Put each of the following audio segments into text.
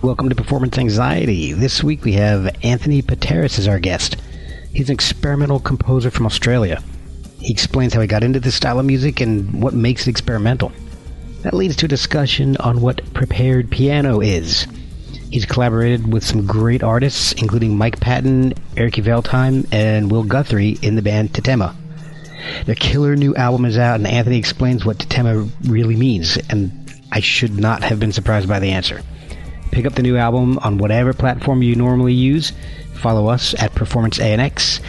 Welcome to Performance Anxiety. This week we have Anthony Pateras as our guest. He's an experimental composer from Australia. He explains how he got into this style of music and what makes it experimental. That leads to a discussion on what prepared piano is. He's collaborated with some great artists, including Mike Patton, Erkki Veltheim, and Will Guthrie in the band Tetema. Their killer new album is out, and Anthony explains what Tetema really means, and I should not have been surprised by the answer. Pick up the new album on whatever platform you normally use. Follow us at Performance ANX.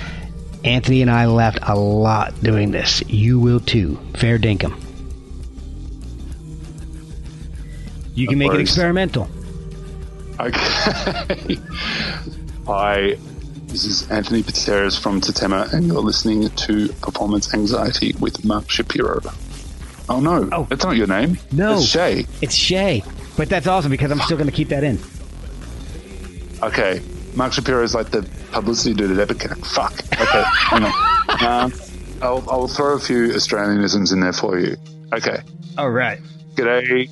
Anthony and I laughed a lot doing this. You will too. Fair dinkum. You can Of make it experimental. Okay. Hi, this is Anthony Pateras from Tetema, and you're listening to Performance Anxiety with Mark Shapiro. Oh no, Oh. that's not your name. No. it's Shay. It's Shay. But that's awesome because I'm still going to keep that in. Okay, Mark Shapiro is like the publicity dude at Epic. Fuck. Okay, hang on. Um, I'll, I'll throw a few Australianisms in there for you. Okay. All right. G'day.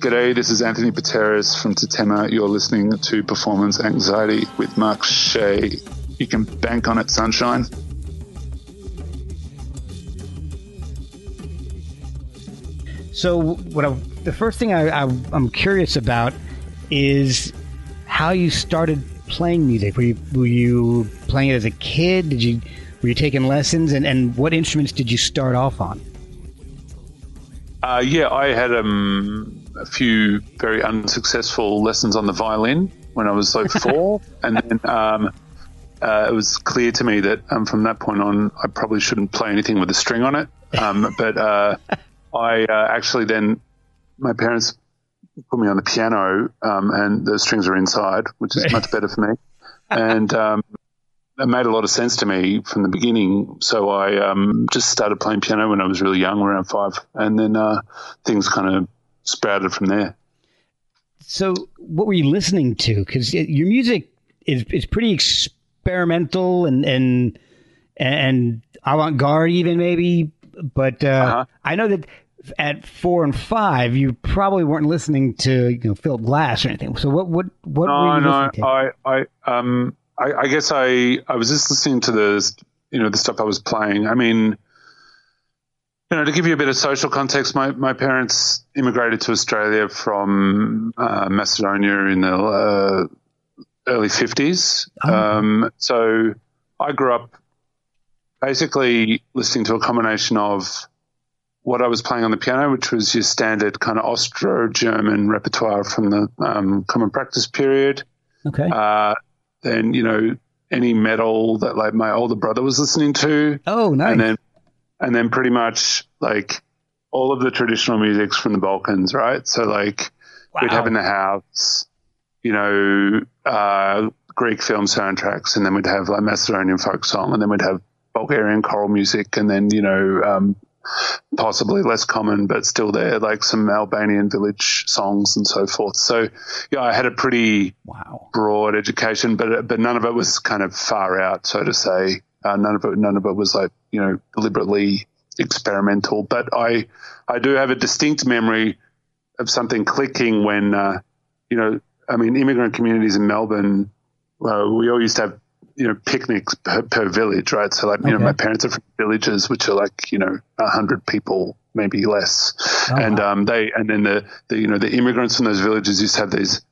G'day, this is Anthony Pateras from Tetema. You're listening to Performance Anxiety with Mark Shea. You can bank on it, sunshine. So, what I, the first thing I, I'm curious about is how you started playing music. Were you were you playing it as a kid? Did you were you taking lessons? And, and what instruments did you start off on? Uh, yeah, I had um, a few very unsuccessful lessons on the violin when I was like four, and then um, uh, it was clear to me that um, from that point on, I probably shouldn't play anything with a string on it. Um, but uh, I uh, actually then my parents put me on the piano, um, and the strings are inside, which is much better for me, and. Um, it made a lot of sense to me from the beginning. So I um, just started playing piano when I was really young, around five, and then uh, things kind of sprouted from there. So, what were you listening to? Because your music is is pretty experimental and and and avant garde, even maybe. But uh, Uh-huh. I know that at four and five, you probably weren't listening to you know Philip Glass or anything. So, what what what were you no, listening to? I, I, um, I, I guess I, I was just listening to the, you know, the stuff I was playing. I mean, you know, to give you a bit of social context, my, my parents immigrated to Australia from uh, Macedonia in the uh, early 50s. Oh. Um, so I grew up basically listening to a combination of what I was playing on the piano, which was your standard kind of Austro-German repertoire from the um, common practice period. okay. Uh, then you know any metal that like my older brother was listening to, oh, nice. and then and then pretty much like all of the traditional musics from the Balkans, right? So like we'd have in the house, you know, uh, Greek film soundtracks, and then we'd have like Macedonian folk song, and then we'd have Bulgarian choral music, and then you know um, possibly less common, but still there, like some Albanian village songs and so forth. So, yeah, I had a pretty wow. broad education, but but none of it was kind of far out, so to say. Uh, none of it, none of it was like you know deliberately experimental. But I I do have a distinct memory of something clicking when uh, you know I mean immigrant communities in Melbourne. Uh, we all used to have you know picnics per, per village, right? So like you okay. know my parents are from villages which are like you know a hundred people, maybe less, oh, and wow. um, they and then the, the you know the immigrants from those villages used to have these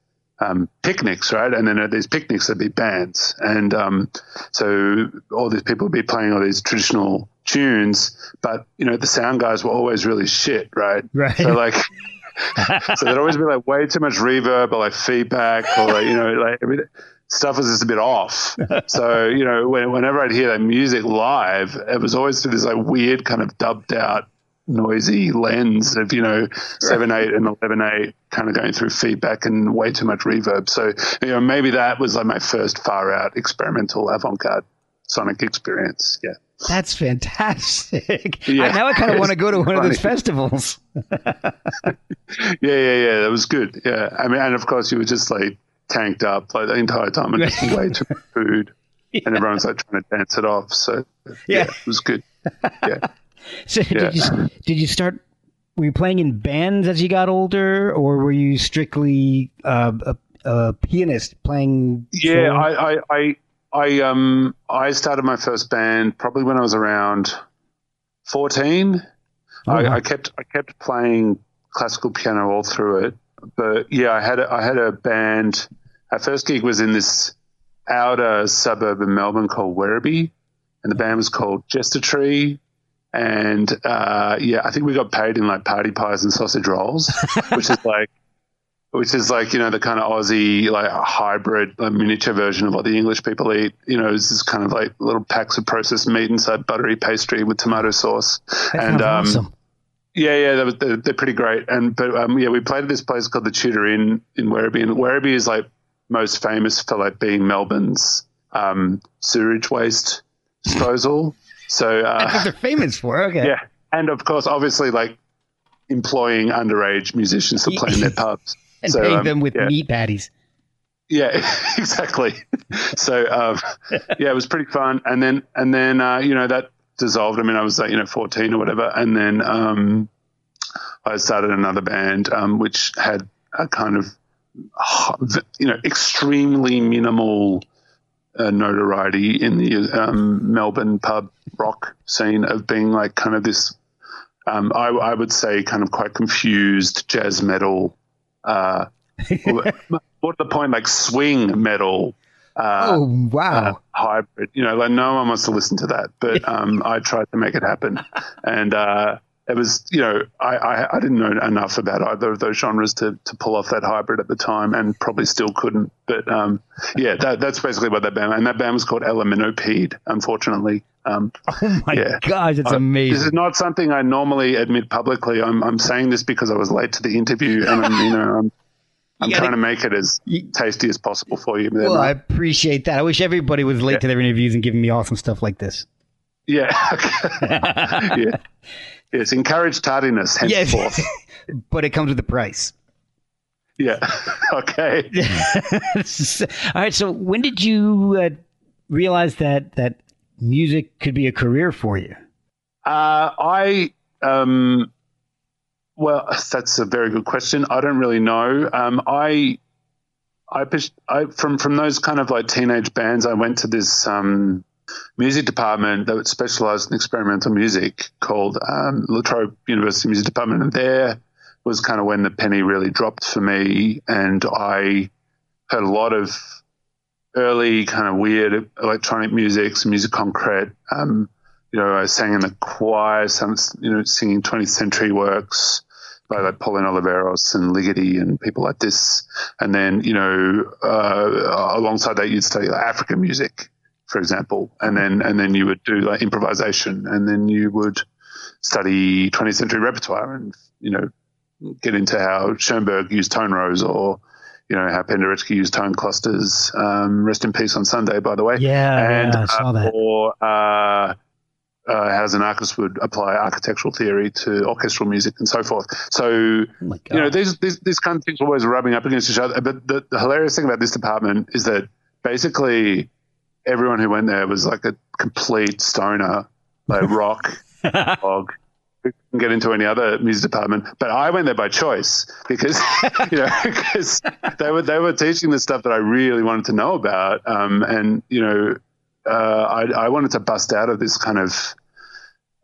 um, picnics, right? And then at these picnics, there'd be bands. And um, so all these people would be playing all these traditional tunes, but, you know, the sound guys were always really shit, right? Right. So, like, so there'd always be like way too much reverb or like feedback or like, you know, like, mean, stuff was just a bit off. so, you know, when, whenever I'd hear that music live, it was always through this like weird kind of dubbed out noisy lens of, you know, seven, eight and 11, eight kind of going through feedback and way too much reverb. So, you know, maybe that was like my first far out experimental avant garde sonic experience. Yeah. That's fantastic. Yeah. now I kind of want to go to one funny. of those festivals. yeah, yeah, yeah. That was good. Yeah. I mean, and of course you were just like, tanked up like the entire time and just way too much food. Yeah. And everyone's like trying to dance it off. So yeah, yeah it was good. Yeah. so yeah. did you did you start? Were you playing in bands as you got older, or were you strictly uh, a, a, pianist playing? Yeah, I, I, I, I, um, I started my first band probably when I was around fourteen. Oh, I, I kept I kept playing classical piano all through it, but yeah, I had a, I had a band our first gig was in this outer suburb of Melbourne called Werribee, and the band was called Jester Tree. And uh, yeah, I think we got paid in like party pies and sausage rolls, which is like, which is like you know the kind of Aussie like hybrid like miniature version of what the English people eat. You know, it's this kind of like little packs of processed meat inside buttery pastry with tomato sauce. That and um, awesome. Yeah, yeah, they're, they're, pretty great. And but um, yeah, we played at this place called the Tudor Inn in Werribee, and Werribee is like most famous for like being Melbourne's um, sewage waste disposal. So uh, they're famous for okay. Yeah, and of course, obviously, like employing underage musicians to play in their pubs and so, paying um, them with yeah. meat patties. Yeah, exactly. so um, yeah, it was pretty fun. And then and then uh, you know that dissolved. I mean, I was like you know fourteen or whatever, and then um, I started another band um, which had a kind of you know, extremely minimal uh, notoriety in the um, Melbourne pub rock scene of being like kind of this, um, I, I, would say, kind of quite confused jazz metal. Uh, more to the point, like swing metal. Uh, oh wow! Uh, hybrid, you know, like no one wants to listen to that, but um, I tried to make it happen, and uh, it was, you know, I, I, I, didn't know enough about either of those genres to, to pull off that hybrid at the time and probably still couldn't. But um, yeah, that, that's basically what that band, and that band was called Elemenopede, unfortunately. Um, oh my yeah. gosh, it's amazing. This is not something I normally admit publicly. I'm, I'm saying this because I was late to the interview and I'm, you know, I'm, I'm gotta, trying to make it as tasty as possible for you. Well, I appreciate that. I wish everybody was late yeah. to their interviews and giving me awesome stuff like this. Yeah. yeah. Yes, encourage tardiness henceforth. Yeah, but it comes with a price. Yeah. okay. All right. So when did you uh, realize that that music could be a career for you? Uh, I um, well, that's a very good question. I don't really know. Um, I, I, I, from from those kind of like teenage bands, I went to this um, music department that specialized in experimental music called um, University Music Department. And there was kind of when the penny really dropped for me. And I heard a lot of early kind of weird electronic music, some musique concrète. Um, you know, I sang in the choir, some, you know, singing 20th century works by like Pauline Oliveros and Ligeti and people like this. And then, you know, uh, alongside that, you'd study like African music for example, and then and then you would do like improvisation, and then you would study 20th century repertoire, and you know get into how Schoenberg used tone rows, or you know how Penderecki used tone clusters. Um, rest in peace on Sunday, by the way. Yeah, and, yeah, I saw uh, that. Or uh, uh, how Xenakis would apply architectural theory to orchestral music and so forth. So, you know, these, these, these kind of things are always rubbing up against each other. But the, the hilarious thing about this department is that basically everyone who went there was like a complete stoner, like rock, dog. Who can get into any other music department, but I went there by choice because you know because they were they were teaching the stuff that I really wanted to know about, um, and you know uh, I, I wanted to bust out of this kind of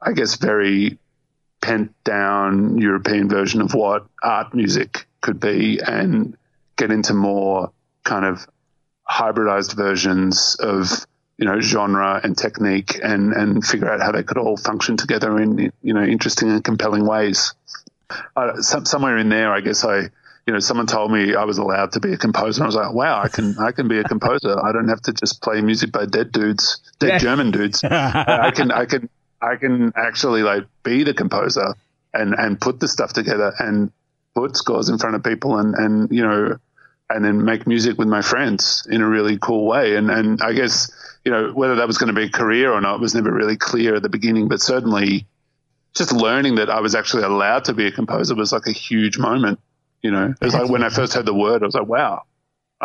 I guess very pent down European version of what art music could be, and get into more kind of hybridized versions of you know genre and technique and and figure out how they could all function together in you know interesting and compelling ways. Uh, some, somewhere in there i guess i you know someone told me i was allowed to be a composer i was like wow i can i can be a composer i don't have to just play music by dead dudes dead yeah. german dudes i can i can i can actually like be the composer and and put the stuff together and put scores in front of people and and you know and then make music with my friends in a really cool way. And and I guess you know whether that was going to be a career or not was never really clear at the beginning, but certainly just learning that I was actually allowed to be a composer was like a huge moment. You know, it was like when I first heard the word, I was like, wow,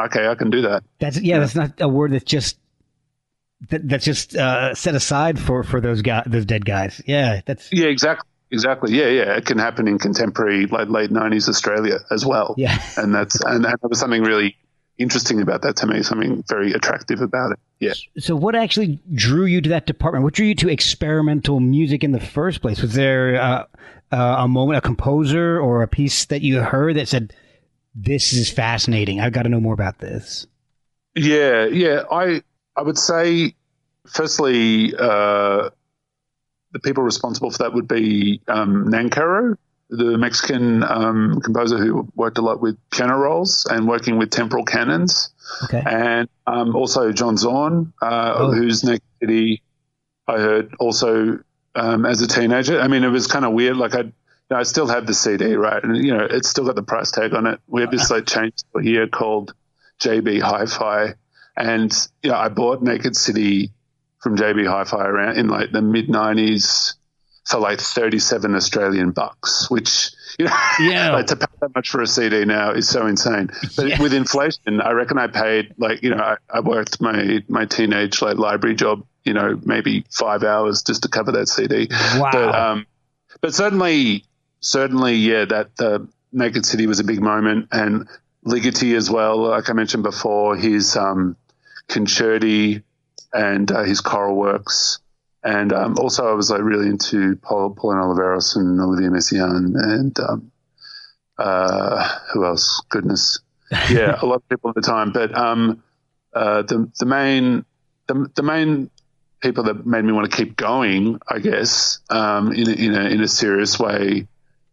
okay, I can do that. That's yeah, that's not a word that's just that, that's just uh, set aside for for those guys, those dead guys. Yeah, that's yeah, exactly. Exactly. Yeah, yeah. It can happen in contemporary, like late nineties Australia as well. Yeah. And that's and, there was something really interesting about that to me. Something very attractive about it. Yeah. So, what actually drew you to that department? What drew you to experimental music in the first place? Was there uh, uh, a moment, a composer, or a piece that you heard that said, "This is fascinating. I've got to know more about this." Yeah, yeah. I I would say, firstly. Uh, the people responsible for that would be um, Nancarrow, the Mexican um, composer who worked a lot with piano rolls and working with temporal canons. Okay. And um, also John Zorn, uh, oh. who's Naked City, I heard also um, as a teenager. I mean, it was kind of weird. Like I, you know, I still have the CD, right? And you know, it's still got the price tag on it. We have this like chain store here called JB Hi-Fi, and you know, I bought Naked City from JB Hi-Fi around in like the mid '90s for like 37 Australian bucks, which you know, yeah, like to pay that much for a CD now is so insane. But yeah. with inflation, I reckon I paid like you know I, I, worked my my teenage like library job, you know, maybe five hours just to cover that CD. Wow. But um, but certainly, certainly, yeah, that the Naked City was a big moment, and Ligeti as well. Like I mentioned before, his um, Concerti and uh, his choral works. And um, also, I was like really into Paul, Pauline Oliveros and Olivier Messiaen and um, uh, who else? Goodness, yeah, a lot of people at the time. But um, uh, the the main the, the main people that made me want to keep going, I guess, um, in a, in a in a serious way.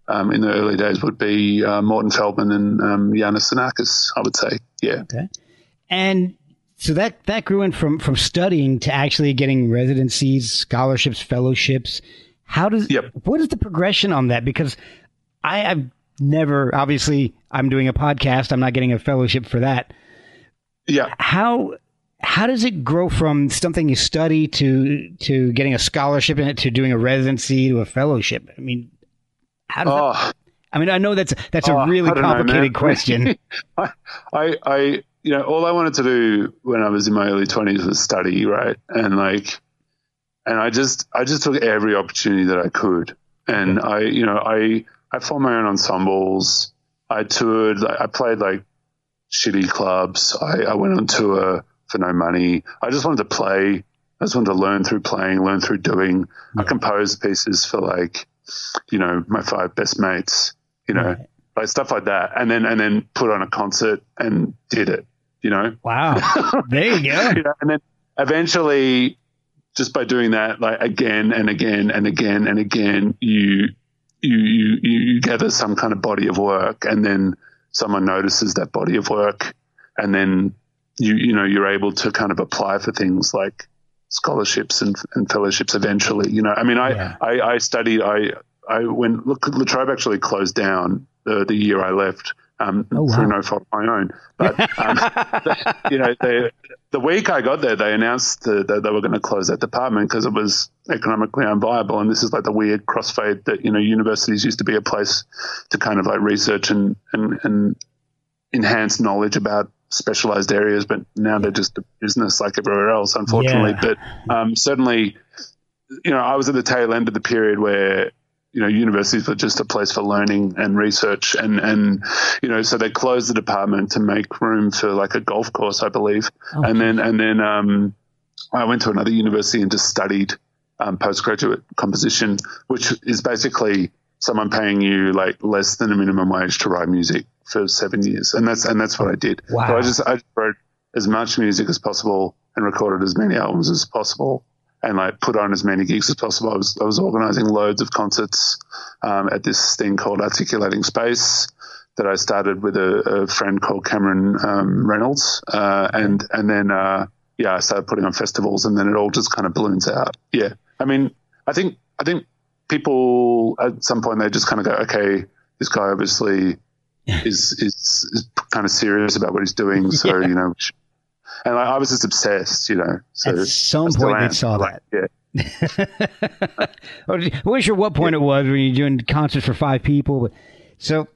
Um, in the early days would be uh, Morton Feldman and um, Xenakis, I would say. Yeah. Okay. And so that that grew in from from studying to actually getting residencies, scholarships, fellowships. How does yep. what is the progression on that? Because I, have never obviously I'm doing a podcast. I'm not getting a fellowship for that. Yeah. How how does it grow from something you study to to getting a scholarship in it to doing a residency to a fellowship? I mean, how does oh. that, ah. I mean, I know that's that's oh, a ah, really complicated know, question. I, I, I you know, all I wanted to do when I was in my early twenties was study, right? And like, and I just, I just took every opportunity that I could. And I, you know, I, I formed my own ensembles. I toured, I played like shitty clubs. I, I went on tour for no money. I just wanted to play. I just wanted to learn through playing, learn through doing. Yeah. I composed pieces for like, you know, my five best mates, you know, right. like stuff like that. And then, and then put on a concert and did it you know. Wow. There you go. you know, and then eventually, just by doing that, like again and again and again and again, you you you you gather some kind of body of work, and then someone notices that body of work, and then you you know you're able to kind of apply for things like scholarships and, and fellowships eventually. You know, I mean, I yeah. I, I studied I I when look La Trobe actually closed down the, the year I left um, Oh, wow. through no fault of my own. But um, you know, they, the week I got there, they announced the, that they were going to close that department because it was economically unviable. And this is like the weird crossfade that you know universities used to be a place to kind of like research and and, and enhance knowledge about specialized areas, but now they're just a business like everywhere else, unfortunately. Yeah. But um, certainly, you know, I was at the tail end of the period where you know universities were just a place for learning and research, and and you know, so they closed the department to make room for like a golf course, I believe, and then and then um, I went to another university and just studied um, postgraduate composition, which is basically someone paying you like less than a minimum wage to write music for seven years, and that's and that's what I did. Wow. So I just I just wrote as much music as possible and recorded as many albums as possible, and like put on as many gigs as possible. I was I was organizing loads of concerts um, at this thing called Articulating Space that I started with a, a friend called Cameron um, Reynolds, uh, and and then uh, yeah, I started putting on festivals, and then it all just kind of balloons out. Yeah, I mean, I think I think people at some point they just kind of go, okay, this guy obviously is is, is kind of serious about what he's doing, so you know. And I, I was just obsessed, you know. So At some point they saw Like, Yeah. I wasn't sure what point it was when you're doing concerts for five people. But so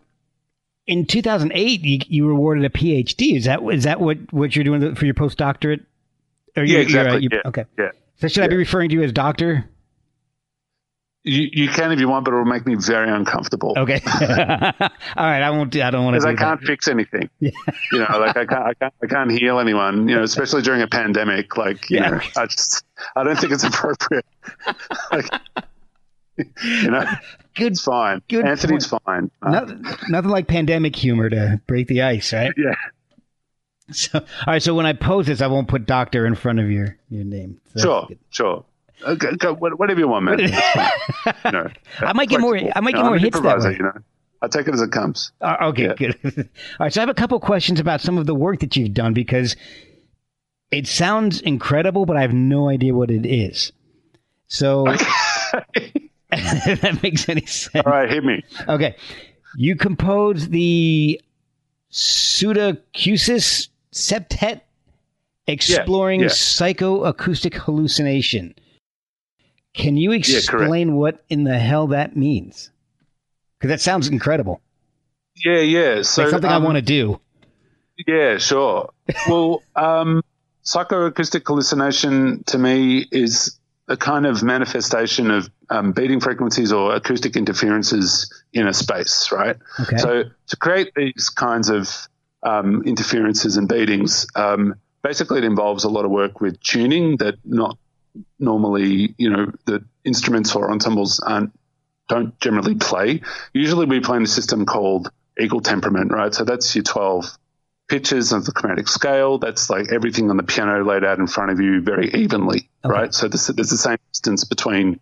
in 2008, you, you were awarded a PhD. Is that is that what, what you're doing for your postdoctorate? Or Yeah, you- exactly. you're, uh, you- yeah. Okay. Yeah. So should I be referring to you as doctor? You, you can if you want, but it'll make me very uncomfortable. Okay. All right. I won't. do- I don't want to. Because I can't that. fix anything. Yeah. You know, like I can't, I can't, I can't heal anyone. You know, especially during a pandemic. Like, you Yeah. know, I just, I don't think it's appropriate. like, you know, Good. it's fine. Good Anthony's fine. Uh, Nothing, nothing like pandemic humor to break the ice, right? yeah. So, all right. So when I post this, I won't put doctor in front of your your name. So Sure. Sure. Okay, what- whatever you want, man. That's. You know, I might get more- I might You get know, more hits that way. You know, I take it as it comes. Uh, okay, Yeah. good. All right, so I have a couple questions about some of the work that you've done because it sounds incredible, but I have no idea what it is. So if that makes any sense. All right, hit me. Okay, you composed the Pseudacusis Septet, exploring yeah. psychoacoustic hallucination. Can you explain what in the hell that means? Because that sounds incredible. Yeah, yeah. So like something um, I want to do. Yeah, sure. Well, um, psychoacoustic hallucination to me is a kind of manifestation of um, beating frequencies or acoustic interferences in a space, right? Okay. So to create these kinds of um, interferences and beatings, um, basically it involves a lot of work with tuning that not normally, you know, the instruments or ensembles aren't don't generally play. Usually we play in a system called equal temperament, right? So that's your 12 pitches of the chromatic scale. That's like everything on the piano laid out in front of you very evenly, right? So there's, there's the same distance between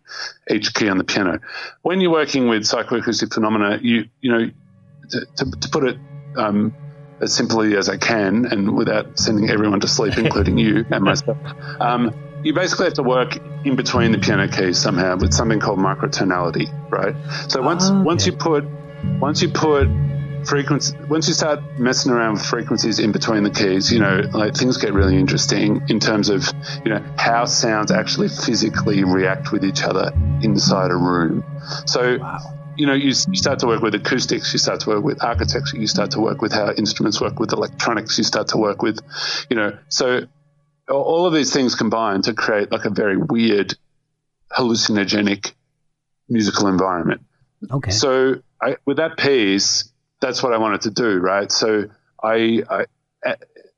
each key on the piano. When you're working with psychoacoustic phenomena, you, you know, to, to, to put it um, as simply as I can and without sending everyone to sleep, including you and myself, um, you basically have to work in between the piano keys somehow with something called microtonality, right? So once Okay. once you put once you put frequency once you start messing around with frequencies in between the keys, you know, like things get really interesting in terms of you know how sounds actually physically react with each other inside a room. So you know, you, you start to work with acoustics, you start to work with architecture, you start to work with how instruments work with electronics, you start to work with, you know, so all- of these things combine to create like a very weird, hallucinogenic musical environment. Okay. So I, with that piece, that's what I wanted to do, right? So I, I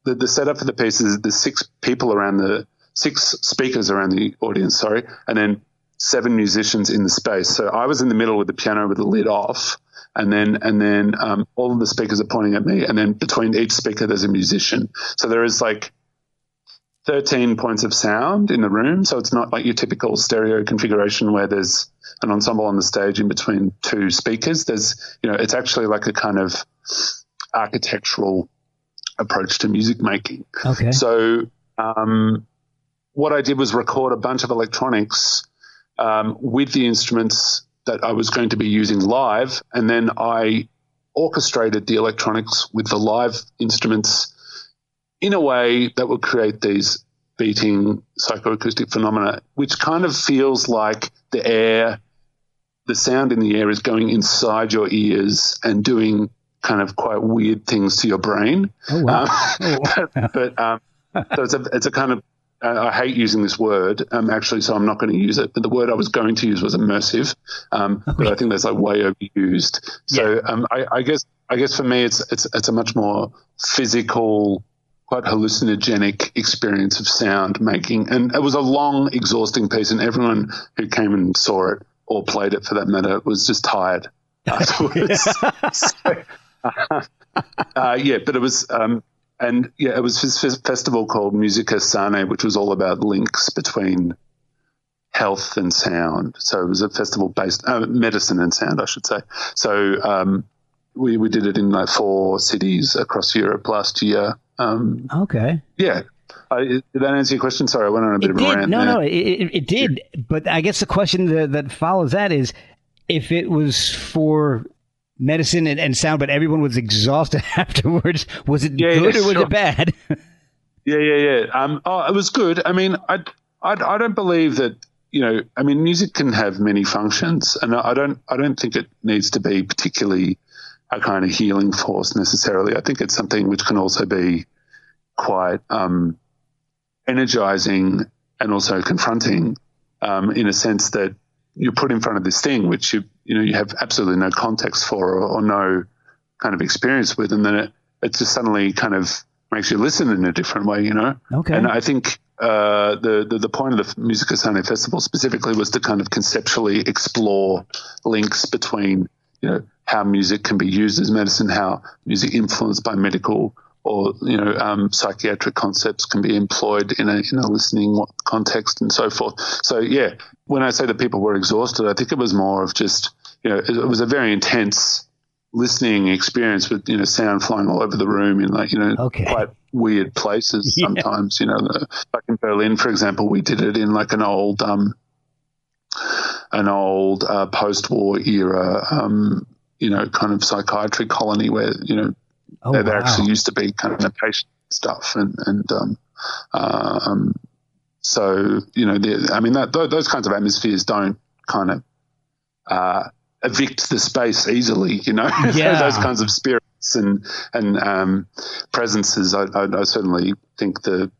the, the setup for the piece is the six people around the six speakers around the audience, sorry, and then seven musicians in the space. So I was in the middle with the piano with the lid off, and then and then um, all of the speakers are pointing at me, and then between each speaker there's a musician. So there is like 13 points of sound in the room. So it's not like your typical stereo configuration where there's an ensemble on the stage in between two speakers. There's, you know, it's actually like a kind of architectural approach to music making. Okay. So um, what I did was record a bunch of electronics um, with the instruments that I was going to be using live, and then I orchestrated the electronics with the live instruments in a way that would create these beating psychoacoustic phenomena, which kind of feels like the air, the sound in the air is going inside your ears and doing kind of quite weird things to your brain. Oh, wow. Um, Oh, wow. but, um, so it's a it's a kind of I hate using this word um, actually, so I'm not going to use it. But the word I was going to use was immersive, um, but I think that's like way overused. So um, I, I guess I guess for me, it's it's it's a much more physical, quite hallucinogenic experience of sound making, and it was a long, exhausting piece, and everyone who came and saw it or played it for that matter was just tired afterwards. So, uh, yeah, but it was, um, and yeah, it was this festival called Musica Sane, which was all about links between health and sound. So it was a festival based uh, medicine and sound, I should say. So um, we we did it in like four cities across Europe last year. Um, Okay. yeah. I, did that answer your question? Sorry, I went on a bit It of a rant. No, there. no, it, it, did. But I guess the question that, that follows that is if it was for medicine and, and sound, but everyone was exhausted afterwards, was it Yeah, good yeah, or was sure. it bad? Yeah, yeah, yeah. Um, oh, it was good. I mean, I, I, I don't believe that. You know, I mean, music can have many functions, and I don't, I don't think it needs to be particularly a kind of healing force necessarily. I think it's something which can also be quite um, energizing and also confronting, um, in a sense that you're put in front of this thing which you, you know, you have absolutely no context for or, or no kind of experience with, and then it, it just suddenly kind of makes you listen in a different way, you know. Okay. And I think uh, the, the the point of the Musica Sane Festival specifically was to kind of conceptually explore links between you know how music can be used as medicine, how music influenced by medical or you know um, psychiatric concepts can be employed in a in a listening context and so forth. So yeah, when I say that people were exhausted, I think it was more of just you know it, it was a very intense listening experience with you know sound flying all over the room in like you know Okay. quite weird places Yeah. sometimes you know the, like in Berlin for example we did it in like an old um an old uh, post-war era um you know kind of psychiatry colony where you know Oh, there, wow. actually used to be kind of patient stuff and and um, um so you know the, I mean that tho- those kinds of atmospheres don't kind of uh, evict the space easily you know Yeah. those kinds of spirits and and um, presences I, I, I certainly think the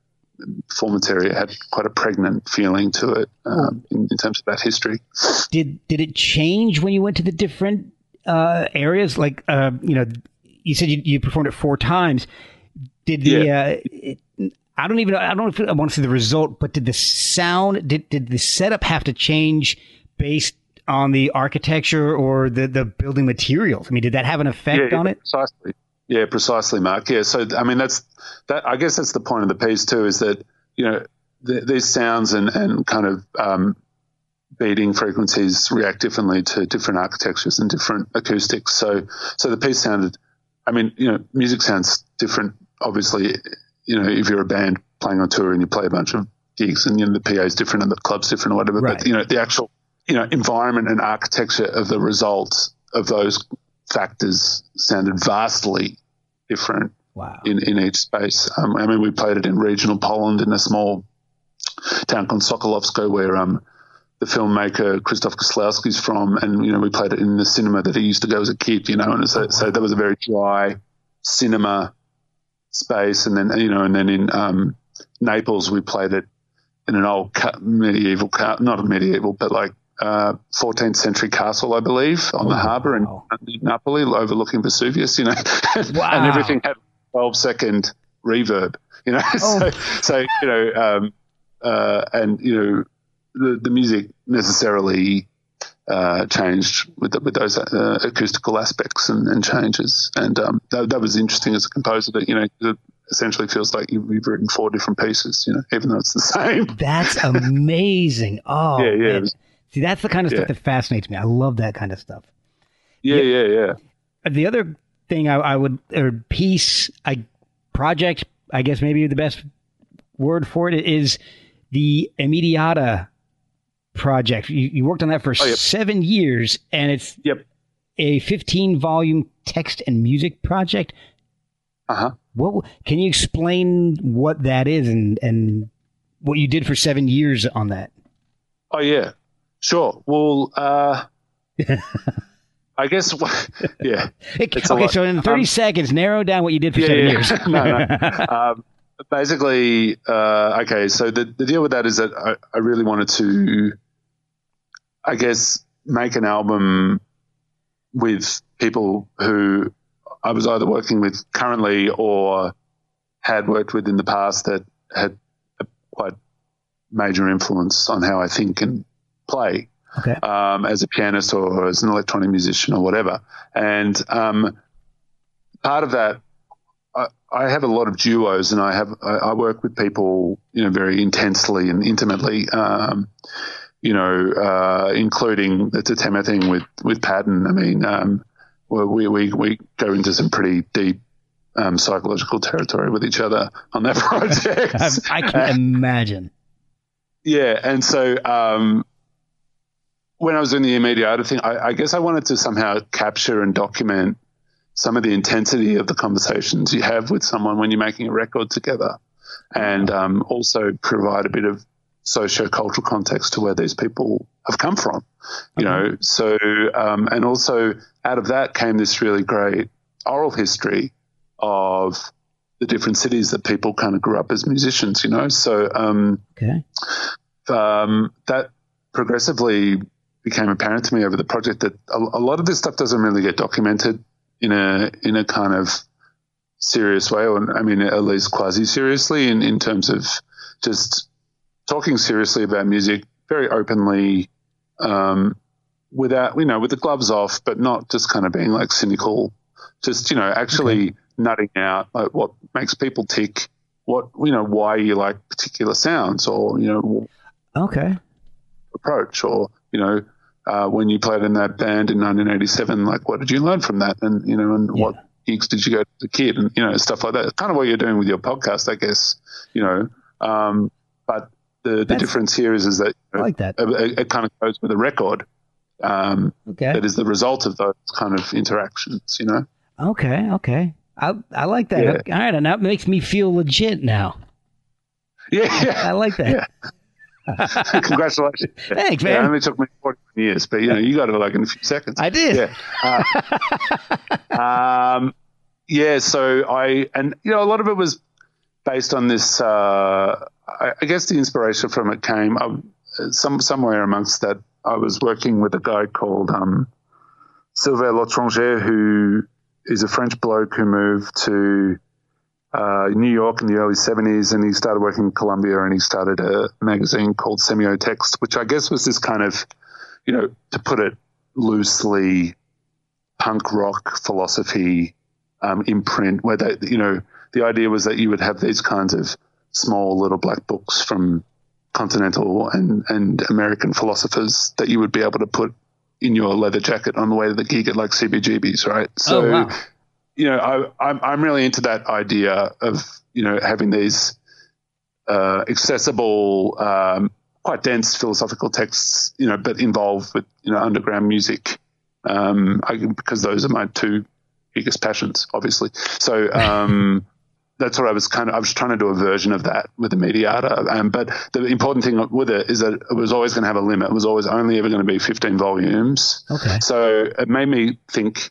performance area had quite a pregnant feeling to it um, in, in terms of that history did did it change when you went to the different uh, areas? Like, uh, you know, you said you, you performed it four times. Did the Yeah. uh, it, I don't even I don't know if I want to see the result, but did the sound did did the setup have to change based on the architecture or the the building materials? I mean, did that have an effect on it? Precisely. Yeah, precisely, Mark. Yeah. So, I mean, that's that. I guess that's the point of the piece too, is that you know th- these sounds and and kind of um, beating frequencies react differently to different architectures and different acoustics. So, so the piece sounded. I mean, you know, music sounds different. Obviously, you know, if you're a band playing on tour and you play a bunch of gigs and you know the PA is different and the club's different or whatever, Right. but you know, the actual you know environment and architecture of the results of those factors sounded vastly different Wow. in, in each space. Um, I mean, we played it in regional Poland in a small town called Sokołowsko, where um, the filmmaker Krzysztof Kieślowski's from, and you know, we played it in the cinema that he used to go as a kid. You know, and so, so that was a very dry cinema space, and then you know, and then in um, Naples we played it in an old ca- medieval, not a medieval, but like. Uh, 14th century castle, I believe, on the harbour in, wow. in Napoli, overlooking Vesuvius. You know, Wow. and everything had 12 second reverb, you know. Oh. so, so, you know, um, uh, and, you know, the, the music necessarily uh, changed with, the, with those uh, acoustical aspects and, and changes. And um, that, that was interesting as a composer that, you know, it essentially feels like you've, written four different pieces, you know, even though it's the same. That's amazing. Oh, Yeah, yeah, man. it was- See, that's the kind of stuff that fascinates me. I love that kind of stuff. Yeah, yeah, yeah. the other thing I, I would or piece I project I guess maybe the best word for it is the Immediata project. You, you worked on that for Oh, yep. seven years, and it's Yep. a 15 volume text and music project. Uh huh. What can you explain what that is and and what you did for seven years on that? Oh yeah, sure. Well, uh, I guess yeah. It, okay, so in 30 um, seconds, narrow down what you did for yeah, seven yeah. years. no, no. Um, basically, uh, okay. So the the deal with that is that I, I really wanted to, I guess, make an album with people who I was either working with currently or had worked with in the past that had a quite major influence on how I think and play. Okay. Um, as a pianist or as an electronic musician or whatever. And um, part of that, I, I, have a lot of duos, and I have I, I, work with people, you know, very intensely and intimately. Um, you know, uh, including the Tetema thing with with Patton. I mean, um, we, we we go into some pretty deep um, psychological territory with each other on that project. I can imagine. Yeah, and so um, when I was doing the Immediata thing, I, I, guess I wanted to somehow capture and document some of the intensity of the conversations you have with someone when you're making a record together, and um, also provide a bit of socio-cultural context to where these people have come from, you know. So, um, and also out of that came this really great oral history of the different cities that people kind of grew up as musicians, you know. So, um, okay, um, that progressively became apparent to me over the project that a, a, lot of this stuff doesn't really get documented in a in a kind of serious way, or I mean, at least quasi seriously, in in terms of just talking seriously about music very openly, um, without you know with the gloves off, but not just kind of being like cynical. Just you know, actually okay. nutting out like what makes people tick, what you know, why you like particular sounds, or you know, okay, approach, or you know, uh, when you played in that band in 1987, like what did you learn from that, and you know, and yeah. what gigs did you go to the kid, and you know, stuff like that. It's kind of what you're doing with your podcast, I guess. You know, um, but the, the difference here is is that you know, like that it, it, kind of goes with a record. Um, okay. That is the result of those kind of interactions. You know. Okay. Okay. I I like that. Yeah. All right, and that makes me feel legit now. Yeah. yeah. I like that. Yeah. Congratulations. Thanks, man. Yeah, it only took me 40 years, but you know, you got it like in a few seconds. I did. Yeah. Uh, um, yeah. So I, and you know, a lot of it was based on this, uh, I, I, guess the inspiration from it came um, some somewhere amongst that. I was working with a guy called um, Sylvère Lotringer, who is a French bloke who moved to uh, New York in the early 70s, and he started working in Columbia, and he started a magazine called Semiotext(e), which I guess was this kind of, you know, to put it loosely, punk rock philosophy um, imprint, where they, you know, the idea was that you would have these kinds of small little black books from continental and, and American philosophers that you would be able to put in your leather jacket on the way to the gig at like CBGB's, right? So, oh, wow. You know, I, I'm, I'm really into that idea of, you know, having these uh, accessible, um, quite dense philosophical texts, you know, but involved with, you know, underground music, um, I, because those are my two biggest passions, obviously. So, um, that's what I was kind of, I was trying to do a version of that with the Immediata. Um, but the important thing with it is that it was always going to have a limit. It was always only ever going to be 15 volumes. Okay. So it made me think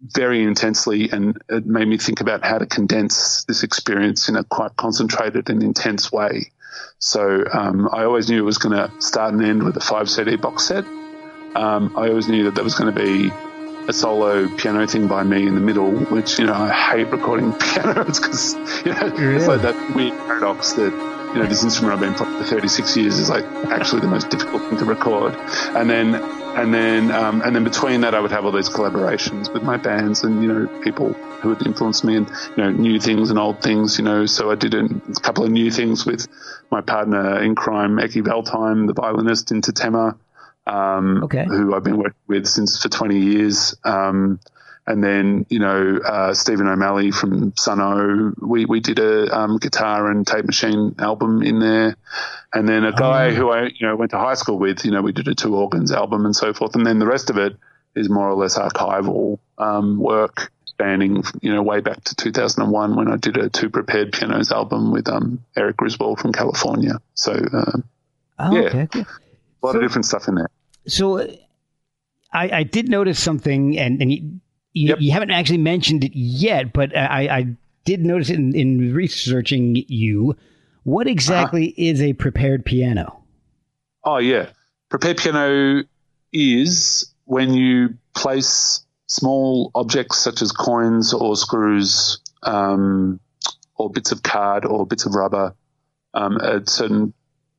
very intensely and it made me think about how to condense this experience in a quite concentrated and intense way. So um, I always knew it was going to start and end with a five CD box set. Um, I always knew that there was going to be a solo piano thing by me in the middle, which, you know, I hate recording pianos because, you know, it's like that weird paradox that, you know, this instrument I've been playing for 36 years is like actually the most difficult thing to record. And then, and then, um, and then between that, I would have all these collaborations with my bands and, you know, people who would influence me and, you know, new things and old things, you know, so I did a couple of new things with my partner in crime, Erkki Veltheim, the violinist in Tetema um, okay. who I've been working with since for 20 years. Um, and then, you know, uh, Stephen O'Malley from Sunn O))), we, we did a um, guitar and tape machine album in there. And then a guy oh. who I, you know, went to high school with, you know, we did a two organs album and so forth. And then the rest of it is more or less archival um, work spanning, you know, way back to 2001 when I did a Two Prepared Pianos album with um, Erik Griswold from California. So, uh, Oh, Yeah. okay. a lot So- of different stuff in there. So uh, I, I did notice something, and, and you, you, Yep. you haven't actually mentioned it yet, but I, I did notice it in, in researching you. What exactly is a prepared piano? Oh yeah, prepared piano is when you place small objects such as coins or screws um, or bits of card or bits of rubber um, at certain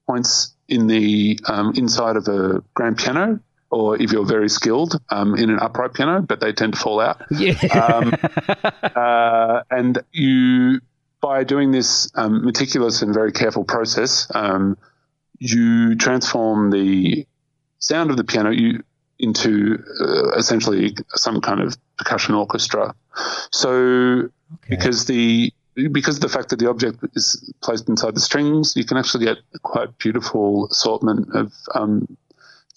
points in the um, inside of a grand piano, or if you're very skilled um, in an upright piano, but they tend to fall out. Yeah. Um, uh, and you, by doing this um, meticulous and very careful process, um, you transform the sound of the piano you, into uh, essentially some kind of percussion orchestra. So, because the because of the fact that the object is placed inside the strings, you can actually get quite beautiful assortment of um,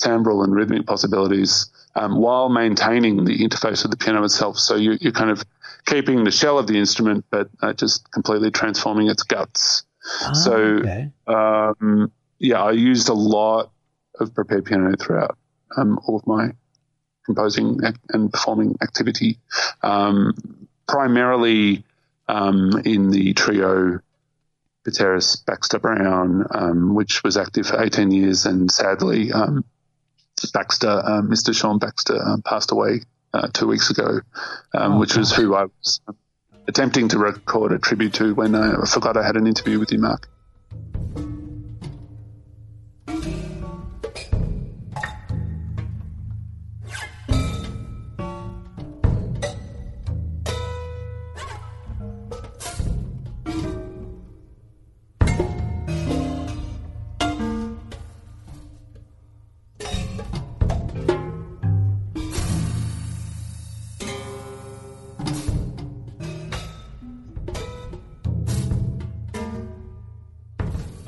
timbral and rhythmic possibilities um, while maintaining the interface of the piano itself. So you, you're kind of keeping the shell of the instrument, but uh, just completely transforming its guts. so, okay. um, yeah, I used a lot of prepared piano throughout um, all of my composing and performing activity, um, primarily um, in the trio Pateras Baxter Brown, um, which was active for 18 years, and sadly, um, Baxter, uh, Mr. Sean Baxter, um, passed away uh, two weeks ago, um, Oh, which was who I was attempting to record a tribute to when I forgot I had an interview with you, Mark.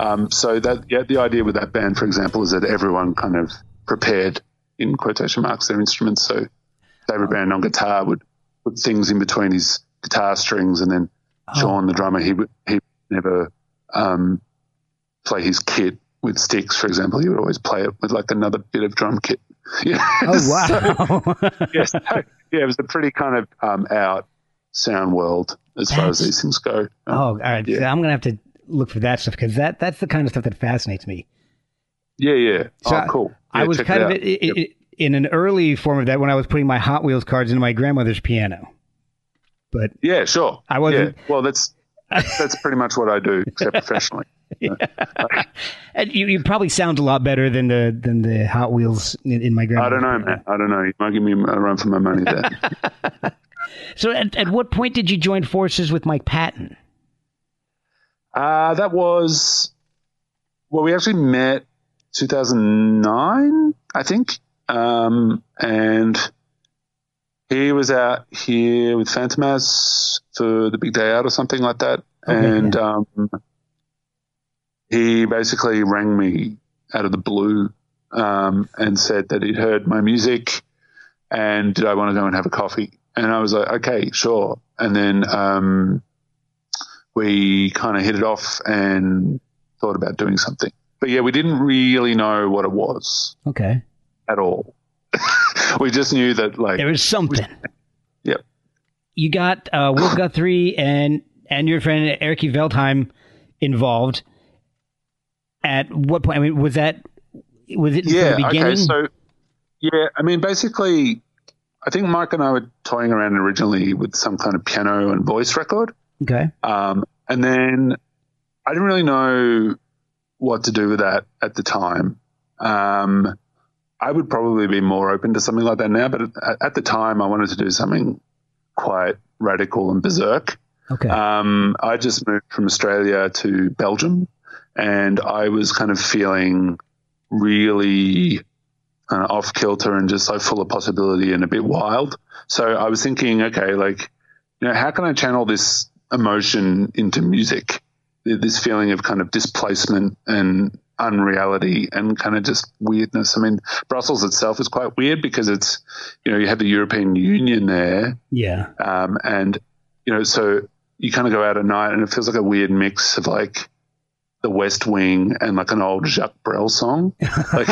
Um, so that yeah, the idea with that band, for example, is that everyone kind of prepared in quotation marks their instruments. So David Brown on guitar would put things in between his guitar strings, and then Sean, the drummer, he would he would never um, play his kit with sticks, for example. He would always play it with like another bit of drum kit. Yeah. Oh wow! yes. Yeah, it was a pretty kind of um, out sound world as far as these things go. Um, oh, all right. Yeah. So I'm gonna have to look for that stuff because that that's the kind of stuff that fascinates me. yeah, yeah. So oh, cool. I was kind of out. i- i- i- in an early form of that when I was putting my Hot Wheels cards into my grandmother's piano. But Yeah, sure. I wasn't- Yeah. Well, that's that's pretty much what I do, except professionally. and you, you probably sound a lot better than the than the Hot Wheels in, in my I don't know, man. I don't know. You might give me a run for my money there. So at, at what point did you join forces with Mike Patton? Uh, that was well, we actually met 2009, I think, um, and he was out here with Fantômas for the big day out or something like that, Okay, and um, he basically rang me out of the blue um, and said that he'd heard my music and did I want to go and have a coffee? And I was like, okay, sure. And then um, we kind of hit it off and thought about doing something. But yeah, we didn't really know what it was Okay, at all. we just knew that, like, there was something. yep. You got uh, Will Guthrie and and your friend Erkki Veltheim involved. At what point? I mean, was that was it Yeah. from the beginning? Okay. So, yeah, I mean, basically, I think Mike and I were toying around originally with some kind of piano and voice record. Okay, Um, and then I didn't really know what to do with that at the time. Um, I would probably be more open to something like that now, but at, at the time, I wanted to do something quite radical and berserk. okay, Um, I just moved from Australia to Belgium, and I was kind of feeling really uh, off kilter and just like full of possibility and a bit wild. So I was thinking, okay, like, you know, how can I channel this emotion into music? This feeling of kind of displacement and unreality and kind of just weirdness. I mean, Brussels itself is quite weird because it's, you know, you have the European Union there. Yeah. Um, and, you know, so you kind of go out at night and it feels like a weird mix of like the West Wing and like an old Jacques Brel song. Like,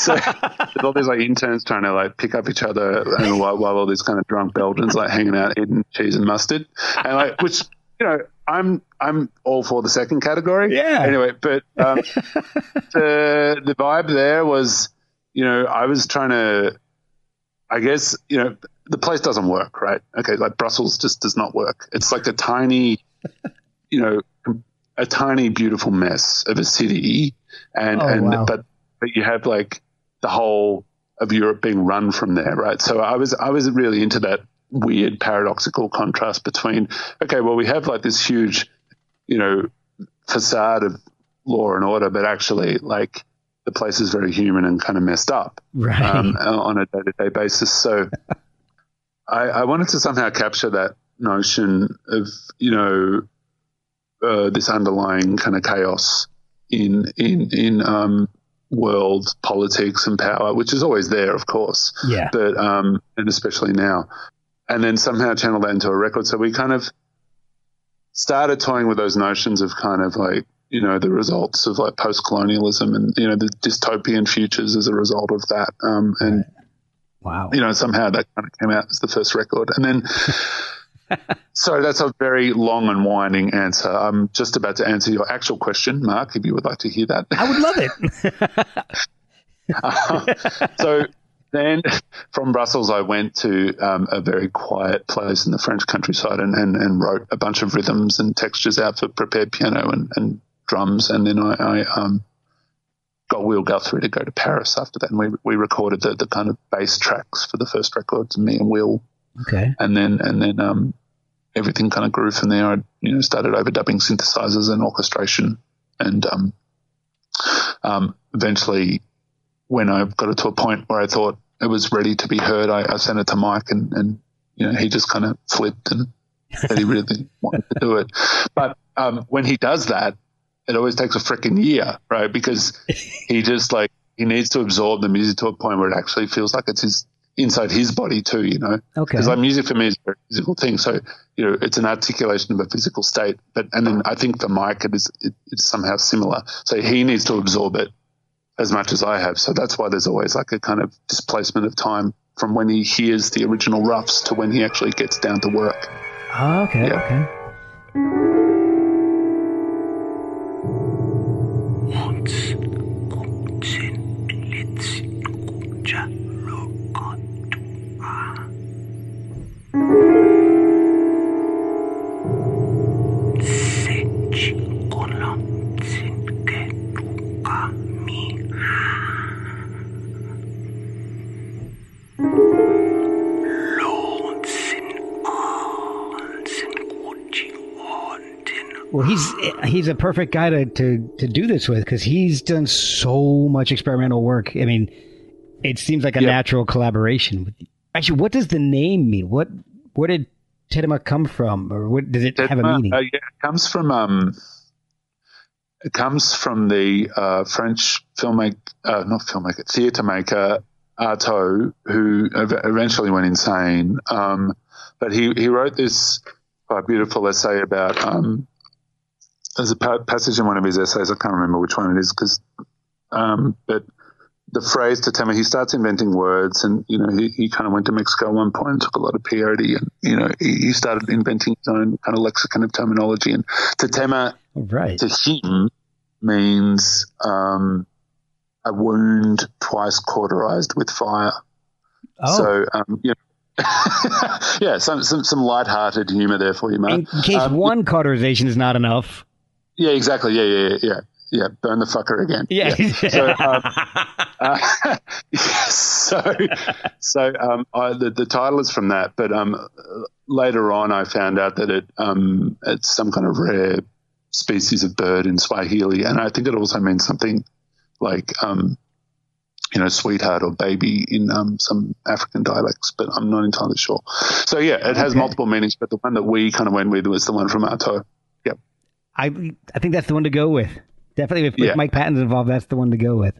so there's all these like interns trying to like pick up each other and while, while all these kind of drunk Belgians like hanging out eating cheese and mustard. And like, which, you know, I'm I'm all for the second category. Yeah. Anyway, but um, the the vibe there was, you know, I was trying to, I guess, you know, the place doesn't work, right? Okay, like Brussels just does not work. It's like a tiny, you know, a tiny beautiful mess of a city, and Oh, and wow. but but you have like the whole of Europe being run from there, right? So I was I was really into that weird paradoxical contrast between okay, well we have like this huge, you know, facade of law and order, but actually like the place is very human and kind of messed up Right. um, on a day to day basis. So I, I wanted to somehow capture that notion of, you know, uh, this underlying kind of chaos in, in, in, um, world politics and power, which is always there, of course, yeah. but, um, and especially now. And then somehow channel that into a record. So we kind of started toying with those notions of kind of like, you know, the results of like post colonialism and, you know, the dystopian futures as a result of that. Um, and, Wow. you know, somehow that kind of came out as the first record. And then, so that's a very long and winding answer. I'm just about to answer your actual question, Mark, if you would like to hear that. I would love it. so then from Brussels, I went to um, a very quiet place in the French countryside and, and, and wrote a bunch of rhythms and textures out for prepared piano and, and drums. And then I, I um, got Will Guthrie to go to Paris after that. And we, we recorded the, the kind of bass tracks for the first records, me and Will. okay. And then, and then um, everything kind of grew from there. I you know, started overdubbing synthesizers and orchestration. And um, um, eventually, when I got it to a point where I thought it was ready to be heard, I, I sent it to Mike, and, and you know he just kind of flipped and said he really wanted to do it. But um, when he does that, it always takes a freaking year, right? Because he just like he needs to absorb the music to a point where it actually feels like it's his inside his body too, you know. Okay. Because like music for me is a physical thing, so you know it's an articulation of a physical state. But and then I think the mic it is it, it's somehow similar. So he needs to absorb it as much as I have. So that's why there's always like a kind of displacement of time from when he hears the original roughs to when he actually gets down to work. Oh, okay. Yeah. Okay. He's a perfect guy to to, to do this with because he's done so much experimental work. I mean, it seems like a Yeah. natural collaboration. Actually, what does the name mean? What where did Tetema come from, or what does it have a Uh, meaning? uh, yeah, it comes from um, it comes from the uh, French filmmaker, uh, not filmmaker, theatre maker Artaud, who ev- eventually went insane. Um, but he he wrote this quite beautiful essay about. Um, there's a pa- passage in one of his essays. I can't remember which one it is because, um, but the phrase to Tetema, he starts inventing words and, you know, he, he kind of went to Mexico at one point and took a lot of peyote and, you know, he, he started inventing his own kind of lexicon of terminology. And Tetema right. to him means um, a wound twice cauterized with fire. Oh, So, um, you know, yeah, some, some, some lighthearted humor there for you, Mark. in case um, one cauterization is not enough. Yeah, exactly. Yeah, yeah, yeah, yeah. Yeah, burn the fucker again. Yeah. So, um, uh, so, so um, I, the the title is from that, but um, later on I found out that it um, it's some kind of rare species of bird in Swahili, and I think it also means something like um, you know, sweetheart or baby in um, some African dialects, but I'm not entirely sure. So yeah, it has Okay. multiple meanings, but the one that we kind of went with was the one from Artaud. I I think that's the one to go with. Definitely, if, Yeah. if Mike Patton's involved, that's the one to go with.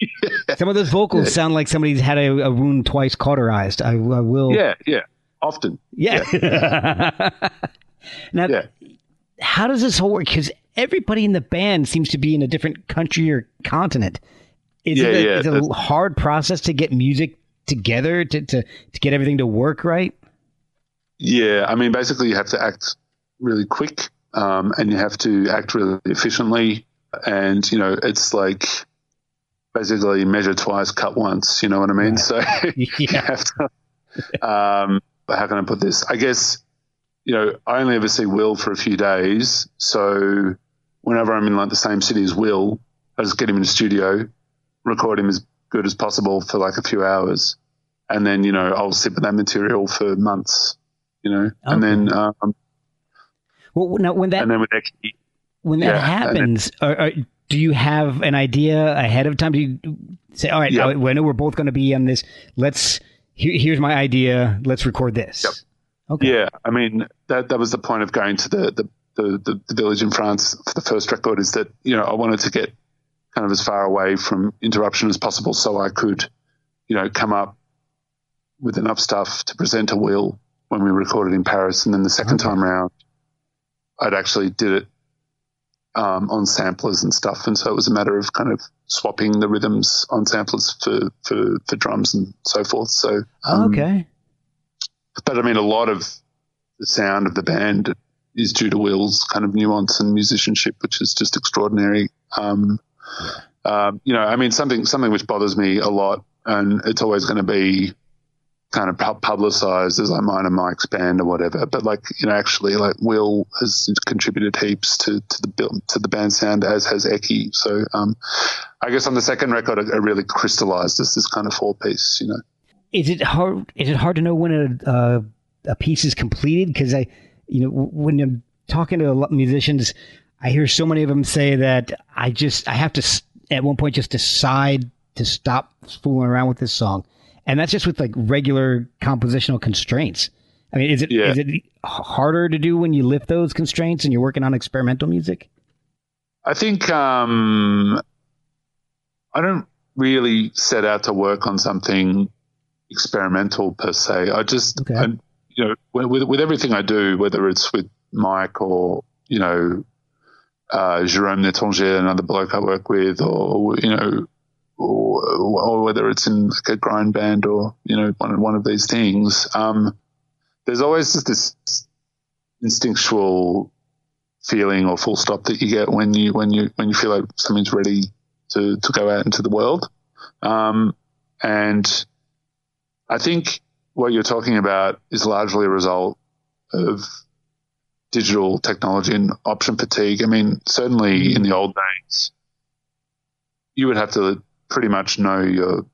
Some of those vocals sound like somebody's had a, a wound twice cauterized. I, I will. Yeah, yeah. Often. Yeah. now, Yeah. how does this whole work? Because everybody in the band seems to be in a different country or continent. Is Yeah, it, a, yeah, is it a hard process to get music together to, to, to get everything to work right? Yeah, I mean, basically, you have to act really quick, um, and you have to act really efficiently, and you know, it's like basically measure twice, cut once. You know what I mean? So you have to. Um, how can I put this? I guess you know, I only ever see Will for a few days, so whenever I'm in like the same city as Will, I just get him in the studio, record him as good as possible for like a few hours, and then you know I'll sit with that material for months, you know, and then um, Well, now when that and then with when that yeah, happens, are, are, do you have an idea ahead of time? Do you say, "All right, Yeah. I I know we're both going to be on this. Let's here, here's my idea. Let's record this." Yep. Okay. yeah, I mean that that was the point of going to the the, the, the the village in France for the first record is that you know I wanted to get kind of as far away from interruption as possible so I could you know come up with enough stuff to present a Will when we recorded in Paris, and then the second time round I'd actually did it um, on samplers and stuff, and so it was a matter of kind of swapping the rhythms on samplers for for, for drums and so forth. So um, okay. but I mean, a lot of the sound of the band is due to Will's kind of nuance and musicianship, which is just extraordinary. Um, um, you know, I mean, something something which bothers me a lot, and it's always going to be kind of publicized as like mine and Mike's band or whatever. But like, you know, actually, like Will has contributed heaps to to the build to the band sound, as has Erkki. So, um, I guess on the second record, it, really crystallized as this kind of four piece. You know. Is it hard? Is it hard to know when a uh, a piece is completed? Because I, you know, when I'm talking to musicians, I hear so many of them say that I just I have to at one point just decide to stop fooling around with this song, and that's just with like regular compositional constraints. I mean, is it is Yeah. it harder to do when you lift those constraints and you're working on experimental music? I think um, I don't really set out to work on something experimental per se. I just, Okay. I, you know, with, with with everything I do, whether it's with Mike or you know, uh, Jerome Noetinger, another bloke I work with, or you know, or, or whether it's in like a grind band or you know one of one of these things. Um, there's always just this instinctual feeling or full stop that you get when you when you when you feel like something's ready to to go out into the world. Um, and I think what you're talking about is largely a result of digital technology and option fatigue. I mean, certainly in the old days, you would have to pretty much know your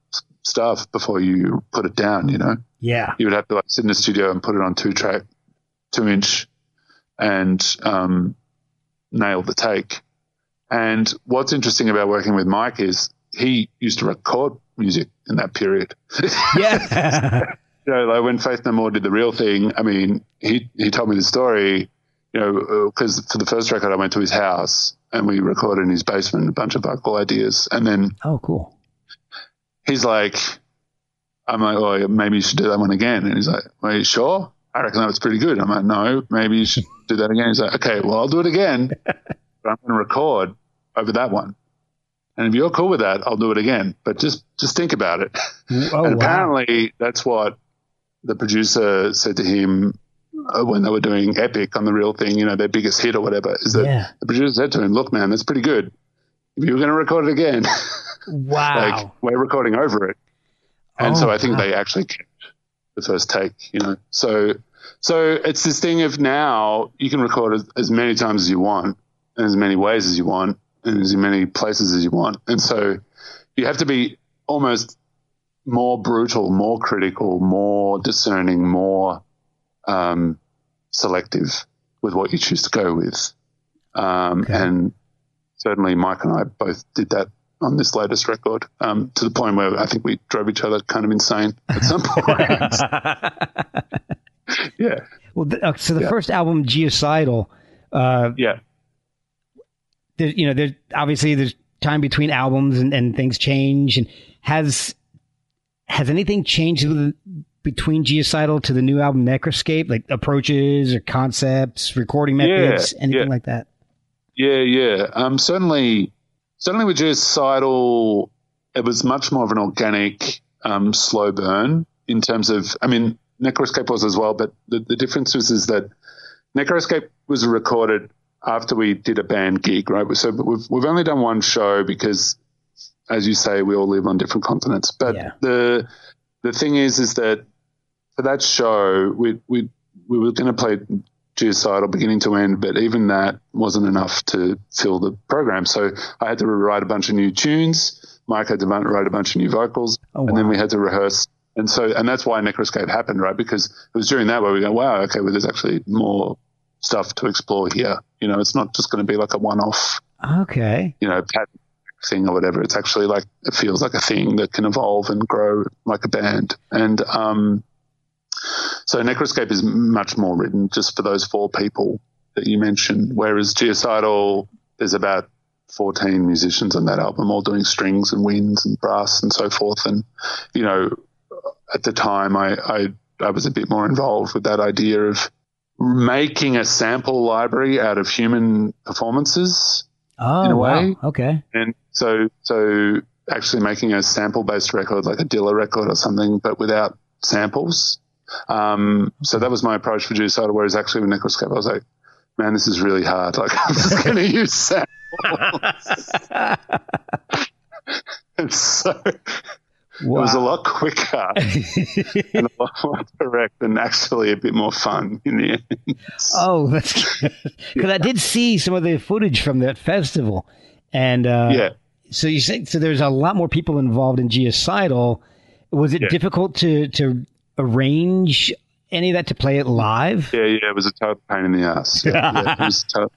stuff before you put it down. You know, Yeah. you would have to like sit in the studio and put it on two track, two inch, and um, nail the take. And what's interesting about working with Mike is he used to record music in that period. Yeah. you know, like when Faith No More did the real thing, I mean, he, he told me the story, you know, because for the first record, I went to his house and we recorded in his basement a bunch of vocal ideas. And then oh, cool. he's like, I'm like, oh, maybe you should do that one again. And he's like, are you sure? I reckon that was pretty good. I'm like, no, maybe you should do that again. He's like, okay, well, I'll do it again, but I'm going to record over that one. And if you're cool with that, I'll do it again. But just, just think about it. Oh, and wow. apparently that's what the producer said to him Uh, when they were doing Epic on the real thing, you know, their biggest hit or whatever, is that Yeah. the producer said to him, look, man, that's pretty good. If you were going to record it again, Wow. like we're recording over it. And so Oh, I think wow. they actually kept the first take, you know. So so it's this thing of now you can record as, as many times as you want, and as many ways as you want, and as many places as you want. And so you have to be almost more brutal, more critical, more discerning, more um, selective with what you choose to go with. Um, Okay. And certainly Mike and I both did that on this latest record um, to the point where I think we drove each other kind of insane at some point. yeah. Well, th- uh, so the Yeah. first album, Geocidal, uh, Yeah. there's you know there's obviously there's time between albums and, and things change and has has anything changed with, between Geocidal to the new album Necroscape, like approaches or concepts, recording methods, Yeah, anything yeah. like that? Yeah, yeah. Um, certainly, certainly with Geocidal, it was much more of an organic, um, slow burn in terms of. I mean, Necroscape was as well, but the, the difference was is that Necroscape was recorded after we did a band gig, right? So we've we've only done one show because, as you say, we all live on different continents. But Yeah. the the thing is, is that for that show, we we we were going to play Geocidal beginning to end, but even that wasn't enough to fill the program. So I had to write a bunch of new tunes. Mike had to write a bunch of new vocals, Oh, and then we had to rehearse. And so, and that's why Necroscape happened, right? Because it was during that where we go, wow, okay, well, there's actually more stuff to explore here. You know, it's not just going to be like a one-off, Okay. you know, pattern thing or whatever. It's actually like it feels like a thing that can evolve and grow like a band. And um, so Necroscape is much more written just for those four people that you mentioned, whereas Geocidal, there's about 14 musicians on that album, all doing strings and winds and brass and so forth. And you know, at the time, I I, I was a bit more involved with that idea of making a sample library out of human performances Oh, In a oh, wow. way. Okay. and so, so actually making a sample based record, like a Dilla record or something, but without samples. Um, so that was my approach for Geocidal, whereas actually with Necroscape, I was like, man, this is really hard. Like, I'm just going to use samples. and so it was a lot quicker and a lot more direct and actually a bit more fun in the end. Oh, that's because I did see some of the footage from that festival, and uh, Yeah. So you say so? There's a lot more people involved in Geocidal. Was it Yeah. difficult to to arrange any of that to play it live? Yeah, yeah, it was a total pain in the ass. Yeah, yeah, it was total.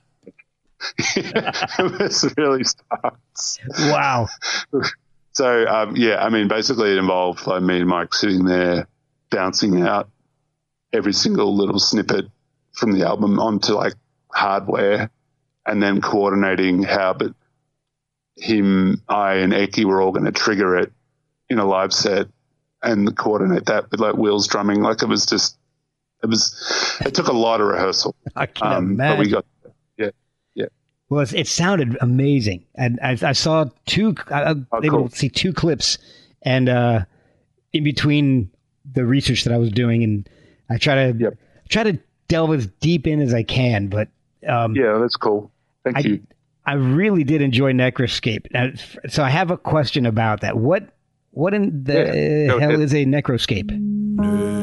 it was really starts. Wow. So um, yeah, I mean, basically it involved like me and Mike sitting there bouncing out every single little snippet from the album onto like hardware, and then coordinating how. But him, I, and Erkki were all going to trigger it in a live set and coordinate that with like Will's drumming. Like it was just, it was, it took a lot of rehearsal. I can Um, imagine. but we got, yeah, yeah. Well, it sounded amazing, and I, I saw two. I, Oh, able cool. to see two clips, and uh, in between the research that I was doing, and I try to Yep. try to delve as deep in as I can. But um, Yeah, that's cool. Thank I, you. I really did enjoy Necroscape. So I have a question about that. What what in the Yeah, go hell ahead. is a Necroscape? Well,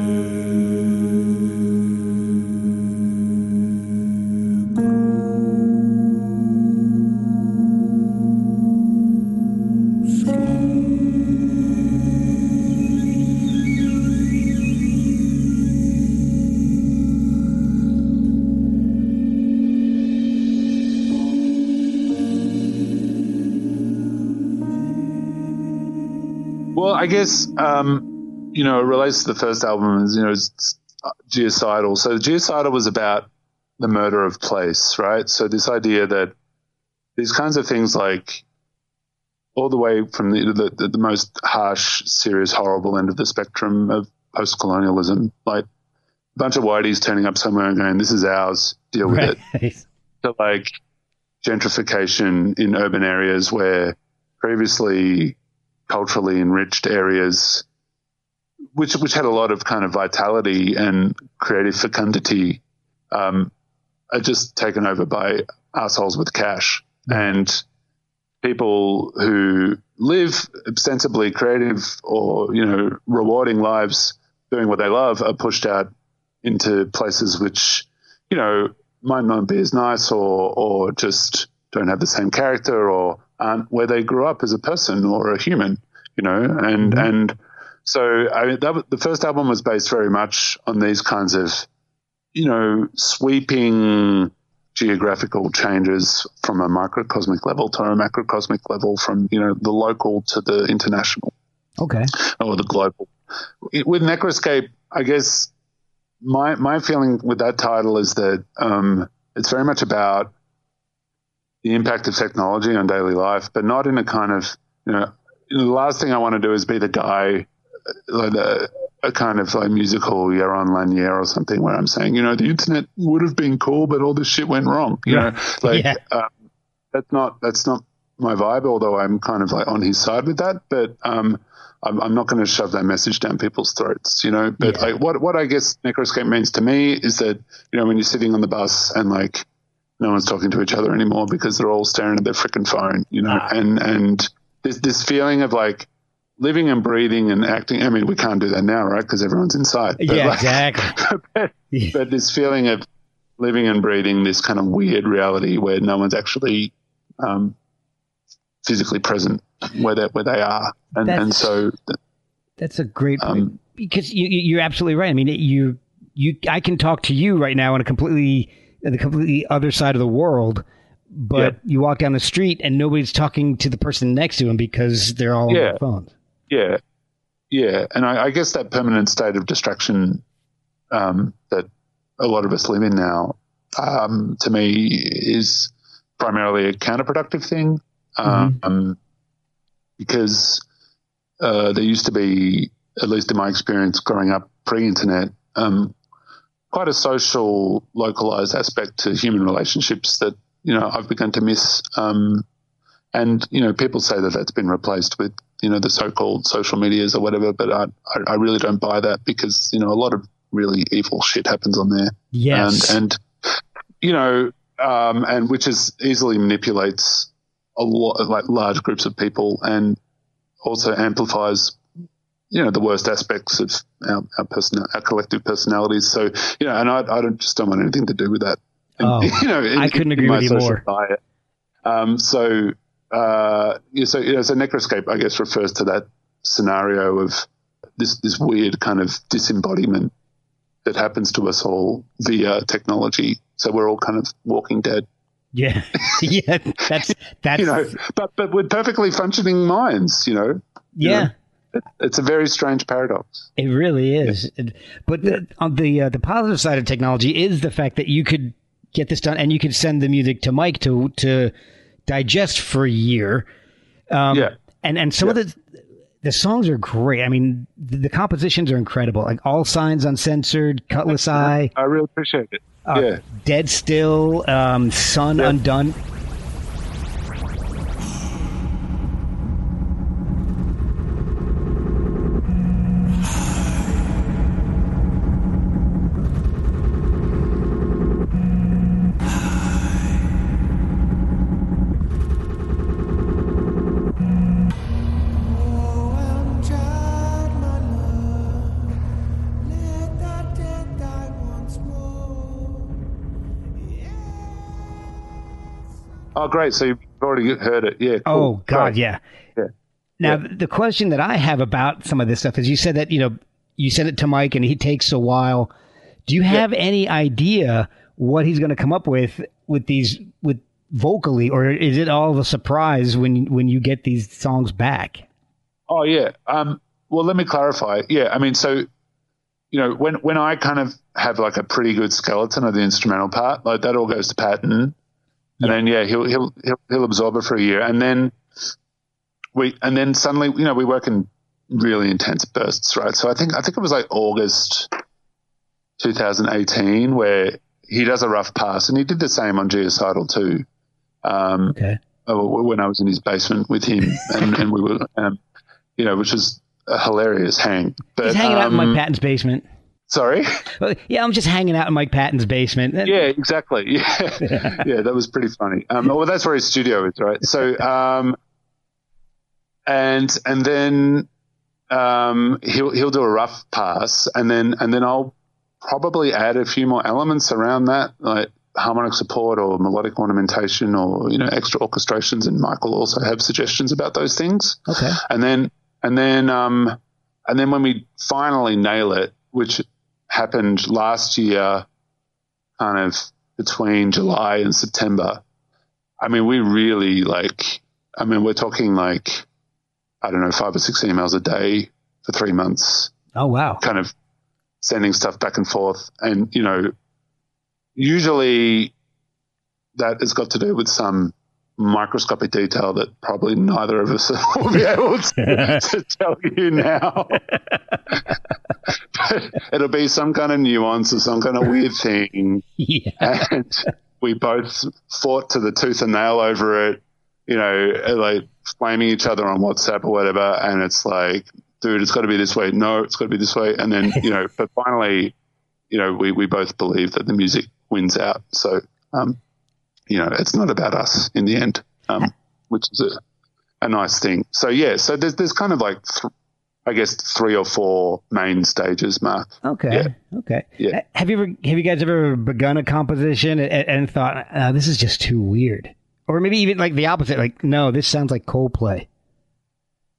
I guess um, you know it relates to the first album. Is you know it's uh, Geocidal. So Geocidal was about the murder of place, right? So this idea that these kinds of things, like all the way from the the, the most harsh, serious, horrible end of the spectrum of post-colonialism, like a bunch of whiteys turning up somewhere and going, "This is ours, deal with it." Right. to like gentrification in urban areas where previously culturally enriched areas, which which had a lot of kind of vitality and creative fecundity, um, are just taken over by assholes with cash. And people who live ostensibly creative or you know rewarding lives doing what they love are pushed out into places which you know might not be as nice or or just don't have the same character or aren't where they grew up as a person or a human, you know, and and so I mean, that the first album was based very much on these kinds of, you know, sweeping geographical changes from a microcosmic level to a macrocosmic level, from you know the local to the international Okay. or the global. It- With Necroscape, I guess my my feeling with that title is that um, it's very much about the impact of technology on daily life, but not in a kind of you know the last thing I want to do is be the guy like a, a kind of like musical Jaron Lanier or something where I'm saying, you know, the internet would have been cool, but all this shit went wrong. You Yeah. know, like Yeah. um, that's not that's not my vibe. Although I'm kind of like on his side with that, but um, I'm, I'm not going to shove that message down people's throats. You know, but Yeah. like what what I guess Necroscape means to me is that you know when you're sitting on the bus and like no one's talking to each other anymore because they're all staring at their freaking phone. You know, Ah. and and this this feeling of like living and breathing and acting. I mean, we can't do that now, right? Because everyone's inside. But Yeah, like- exactly. but, Yeah. but this feeling of living and breathing this kind of weird reality where no one's actually um, physically present where they where they are, and and That's- so That's a great point Um, because you, you- you're absolutely right. I mean, you you I can talk to you right now on a completely the completely other side of the world, but Yep. you walk down the street and nobody's talking to the person next to him because they're all on their phones. yeah, yeah, and I, I guess that permanent state of distraction um, that a lot of us live in now, um, to me, is primarily a counterproductive thing, um, because uh, there used to be, at least in my experience growing up pre-internet, um, quite a social, localized aspect to human relationships that you know I've begun to miss. Um, and you know, people say that that's been replaced with you know the so-called social medias or whatever, but I I, really don't buy that because you know a lot of really evil shit happens on there Yes, and and you know, um, and which is easily manipulates a lot like large groups of people and also amplifies you know the worst aspects of our our, person, our collective personalities. So you know, and I, I don't just don't want anything to do with that. And, Oh, you know, in- I couldn't agree with you more. Diet. Um, so uh, yeah, so you know, so necroscape, I guess, refers to that scenario of this this weird kind of disembodiment that happens to us all via technology. So we're all kind of walking dead, yeah, yeah. That's that's you know, but but with perfectly functioning minds, you know. you yeah. know. It, it's a very strange paradox. It really is. It- But the, on the uh, the positive side of technology is the fact that you could get this done and you could send the music to Mike to to digest for a year. Um, Yeah. And and some of the the songs are great. I mean, the, the compositions are incredible. Like All Signs Uncensored, Cutlass Eye, I really appreciate it. uh, yeah. Dead Still, um, Sun Yeah. Undone. Great. So you've already heard it. Yeah. Oh. God, Great. yeah. Yeah. Now the question that I have about some of this stuff is you said that you know you send it to Mike and he takes a while. Do you have any idea what he's going to come up with with these with vocally, or is it all of a surprise when when you get these songs back? Oh yeah. Um, well, let me clarify. Yeah, I mean, so you know, when when I kind of have like a pretty good skeleton of the instrumental part, like that all goes to Patton, and then yeah, he'll he'll he'll, he'll absorb it for a year, and then we and then suddenly you know we work in really intense bursts, right? So I think I think it was like August 2018 where he does a rough pass, and he did the same on Geocidal too. Um, Okay. uh, when I was in his basement with him, and, and we were, um, you know, which was a hilarious hang. But He's hanging out in my Mike Patton's basement. Sorry. Well, Yeah, I'm just hanging out in Mike Patton's basement. yeah, exactly. Yeah, yeah, that was pretty funny. Um, well, that's where his studio is, right? So, um, and and then um, he'll he'll do a rough pass, and then and then I'll probably add a few more elements around that, like harmonic support or melodic ornamentation or you know extra orchestrations. And Michael also have suggestions about those things. Okay. and then and then um and then when we finally nail it which happened last year kind of between july and september i mean we really like i mean we're talking like i don't know five or six emails a day for three months Oh wow. kind of sending stuff back and forth. And, you know, usually that has got to do with some microscopic detail that probably neither of us will be able to, to tell you now. But it'll be some kind of nuance or some kind of weird thing. Yeah. And we both fought to the tooth and nail over it, you know, like flaming each other on WhatsApp or whatever. And it's like, dude, it's got to be this way. No, it's got to be this way. And then, you know, but finally, you know, we, we both believe that the music wins out. So, um, you know, it's not about us in the end, um, which is a, a nice thing. So yeah, so there's there's kind of like, th- I guess, three or four main stages, Mark. Okay. Yeah. Okay. Yeah. Have you ever have you guys ever begun a composition and, and thought uh, this is just too weird, or maybe even like the opposite, like no, this sounds like Coldplay.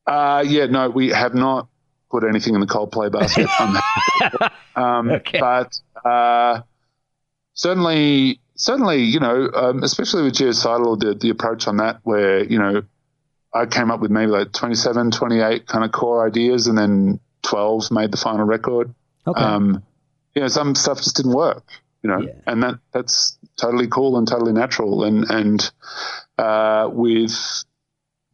Uh, yeah, no, we have not put anything in the Coldplay basket. um, Okay. But uh, certainly, certainly, you know, um, especially with Geocidal, the, the approach on that, where, you know, I came up with maybe like 27, 28 kind of core ideas, and then 12 made the final record. Okay. Um, you know, some stuff just didn't work, you know, Yeah. and that that's totally cool and totally natural. And and uh, with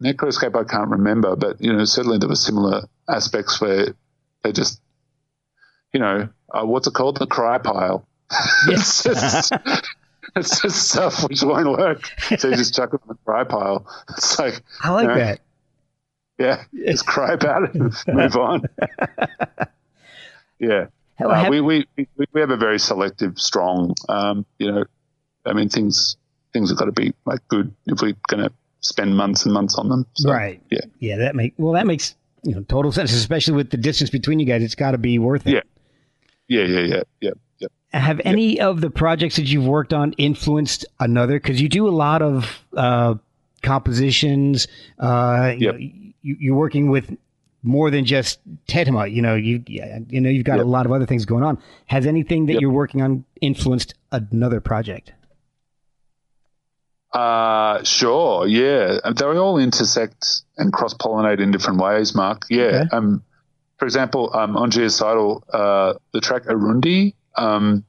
Necroscape, I can't remember, but you know, certainly there were similar aspects where they just, you know, uh, what's it called, the cry pile. just. It's just stuff which won't work. So you just chuck it in the cry pile. It's like, I like yeah. that. yeah, just cry about it and move on. yeah. Uh, have- we, we we we have a very selective, strong. Um, you know, I mean things things have got to be like good if we're going to spend months and months on them. So, right. Yeah. Yeah. That make well that makes you know total sense, especially with the distance between you guys. It's got to be worth it. Yeah. Yeah. Yeah. Yeah. Yeah. Have any of the projects that you've worked on influenced another? Because you do a lot of uh, compositions. Uh, you Yep. know, you, you're working with more than just Tetema. You know, you you know you've got Yep. a lot of other things going on. Has anything that you're working on influenced another project? Uh, sure. Yeah. They all intersect and cross pollinate in different ways, Mark. Yeah. Okay. Um, for example, um, on Geocidal, uh, the track Arundi, um,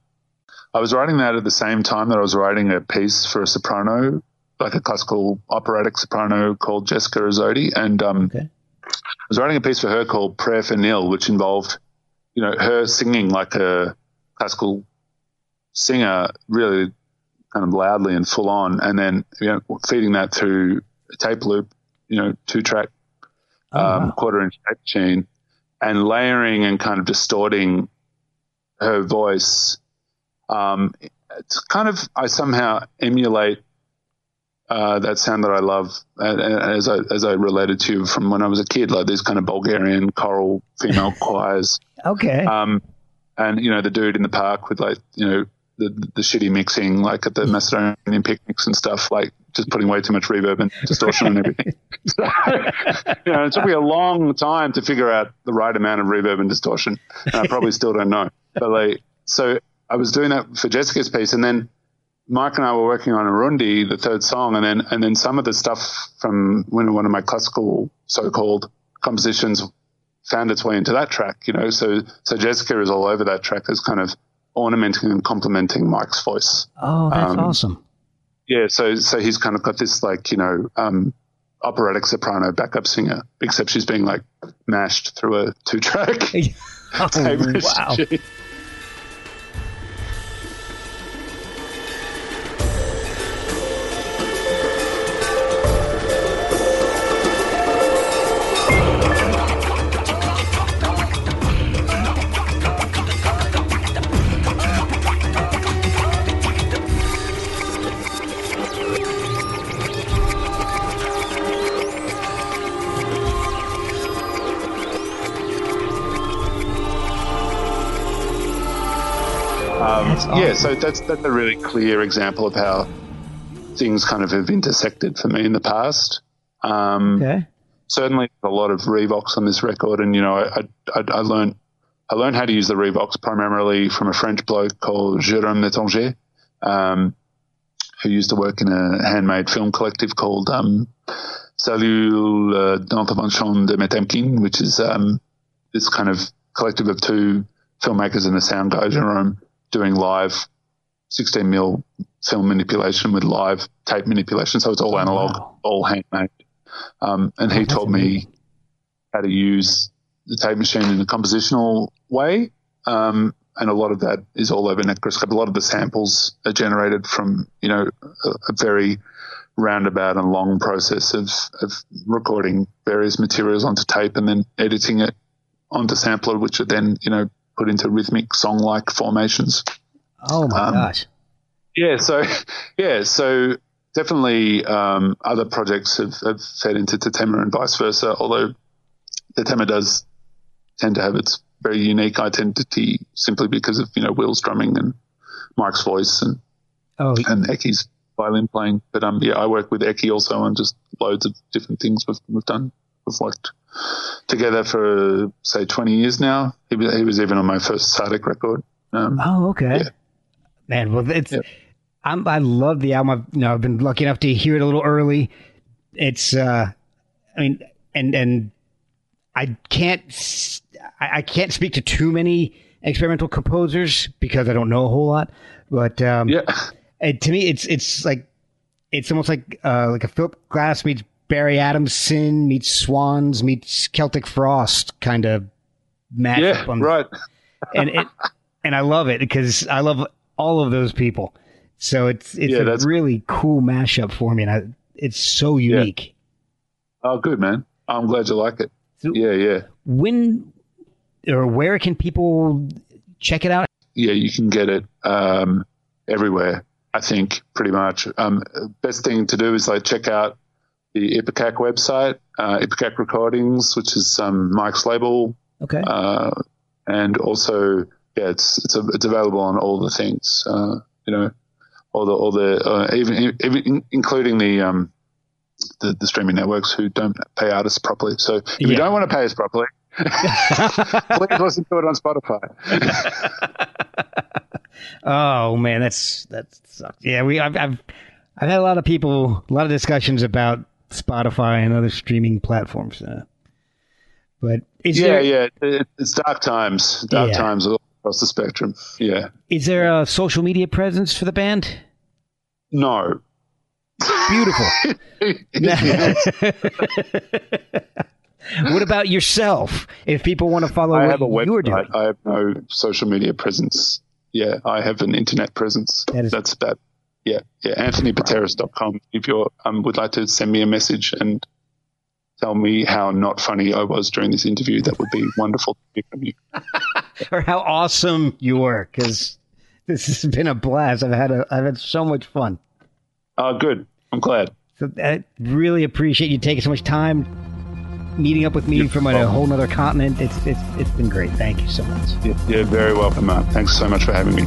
I was writing that at the same time that I was writing a piece for a soprano, like a classical operatic soprano called Jessica Aszodi. And, um, Okay. I was writing a piece for her called Prayer for Nil, which involved, you know, her singing like a classical singer, really kind of loudly and full on, and then you know feeding that through a tape loop, you know, two track Oh, um, wow. quarter inch tape chain, and layering and kind of distorting her voice. Um, it's kind of I somehow emulate uh, that sound that I love, uh, as I as I related to from when I was a kid, like these kind of Bulgarian choral female choirs Okay. um, and you know the dude in the park with like you know the the shitty mixing like at the hmm. Macedonian picnics and stuff like just putting way too much reverb and distortion and everything. So, you know, it took me a long time to figure out the right amount of reverb and distortion, and I probably still don't know. But like, so I was doing that for Jessica's piece, and then Mike and I were working on Arundi, the third song, and then and then some of the stuff from one one of my classical so-called compositions found its way into that track, you know. So so Jessica is all over that track as kind of ornamenting and complementing Mike's voice. oh, that's um, awesome. Yeah, so so he's kind of got this like, you know, um operatic soprano backup singer, except she's being like mashed through a two track Oh, wow. So that's that's a really clear example of how things kind of have intersected for me in the past. Um, Okay. certainly a lot of Revox on this record, and you know, I I, I learned I learned how to use the Revox primarily from a French bloke called Jérôme Noetinger, um, who used to work in a handmade film collective called um, Salut euh, d'intervention de Metamkine, which is um, this kind of collective of two filmmakers and a sound guy, Jerome, doing live 16 mil film manipulation with live tape manipulation. So it's all analog, wow. all handmade. Um, and he Oh, taught me how to use the tape machine in a compositional way. Um, and a lot of that is all over Necroscape. A lot of the samples are generated from, you know, a, a very roundabout and long process of, of recording various materials onto tape and then editing it onto sampler, which are then, you know, put into rhythmic song-like formations. Oh my Um, gosh. Yeah, so yeah, so definitely um, other projects have, have fed into Tetema and vice versa. Although Tetema does tend to have its very unique identity simply because of you know Will's drumming and Mike's voice and Oh, and Erkki's violin playing. But um, yeah, I work with Erkki also on just loads of different things we've, we've done. We've worked together for say 20 years now. He was, he was even on my first Sardic record. Um, oh, okay. Yeah. Man, well, it's. Yep. I'm, I love the album. I've, you know, I've been lucky enough to hear it a little early. It's, uh, I mean, and and I can't, I, can't speak to too many experimental composers because I don't know a whole lot. But um, yeah. And to me, it's it's like it's almost like uh, like a Philip Glass meets Barry Adamson meets Swans meets Celtic Frost kind of matchup. Yeah, on, right. And it and I love it because I love all of those people. So it's it's Yeah, a really cool mashup for me, and I, it's so unique. Oh, good, man. I'm glad you like it. So- Yeah, yeah. When or where can people check it out? Yeah, you can get it um, everywhere, I think, pretty much. Um, best thing to do is like check out the Ipecac website, uh, Ipecac Recordings, which is um, Mike's label. Okay. Uh, and also, yeah, it's, it's, a, it's available on all the things, uh, you know, all the, all the, uh, even, even including the, um, the, the streaming networks who don't pay artists properly. So if Yeah. you don't want to pay us properly, please listen to it on Spotify. Oh man, that's that sucks. Yeah, we I've, I've I've had a lot of people, a lot of discussions about Spotify and other streaming platforms. Uh, but yeah, there yeah, it, it's dark times, dark Yeah. times across the spectrum. Yeah, is there a social media presence for the band? no. Beautiful. What about yourself? If people want to follow I what have a you're doing, website. I have no social media presence. Yeah, I have an internet presence. That is- That's about yeah, yeah. AnthonyPateras.com. If you um, would like to send me a message and tell me how not funny I was during this interview, that would be wonderful to hear from you. or how awesome you were, because this has been a blast. I've had a I've had so much fun. Oh, good. I'm glad. So I really appreciate you taking so much time meeting up with me You're from a welcome. whole other continent. It's it's it's been great. Thank you so much. You're, you're very welcome, Matt. Thanks so much for having me.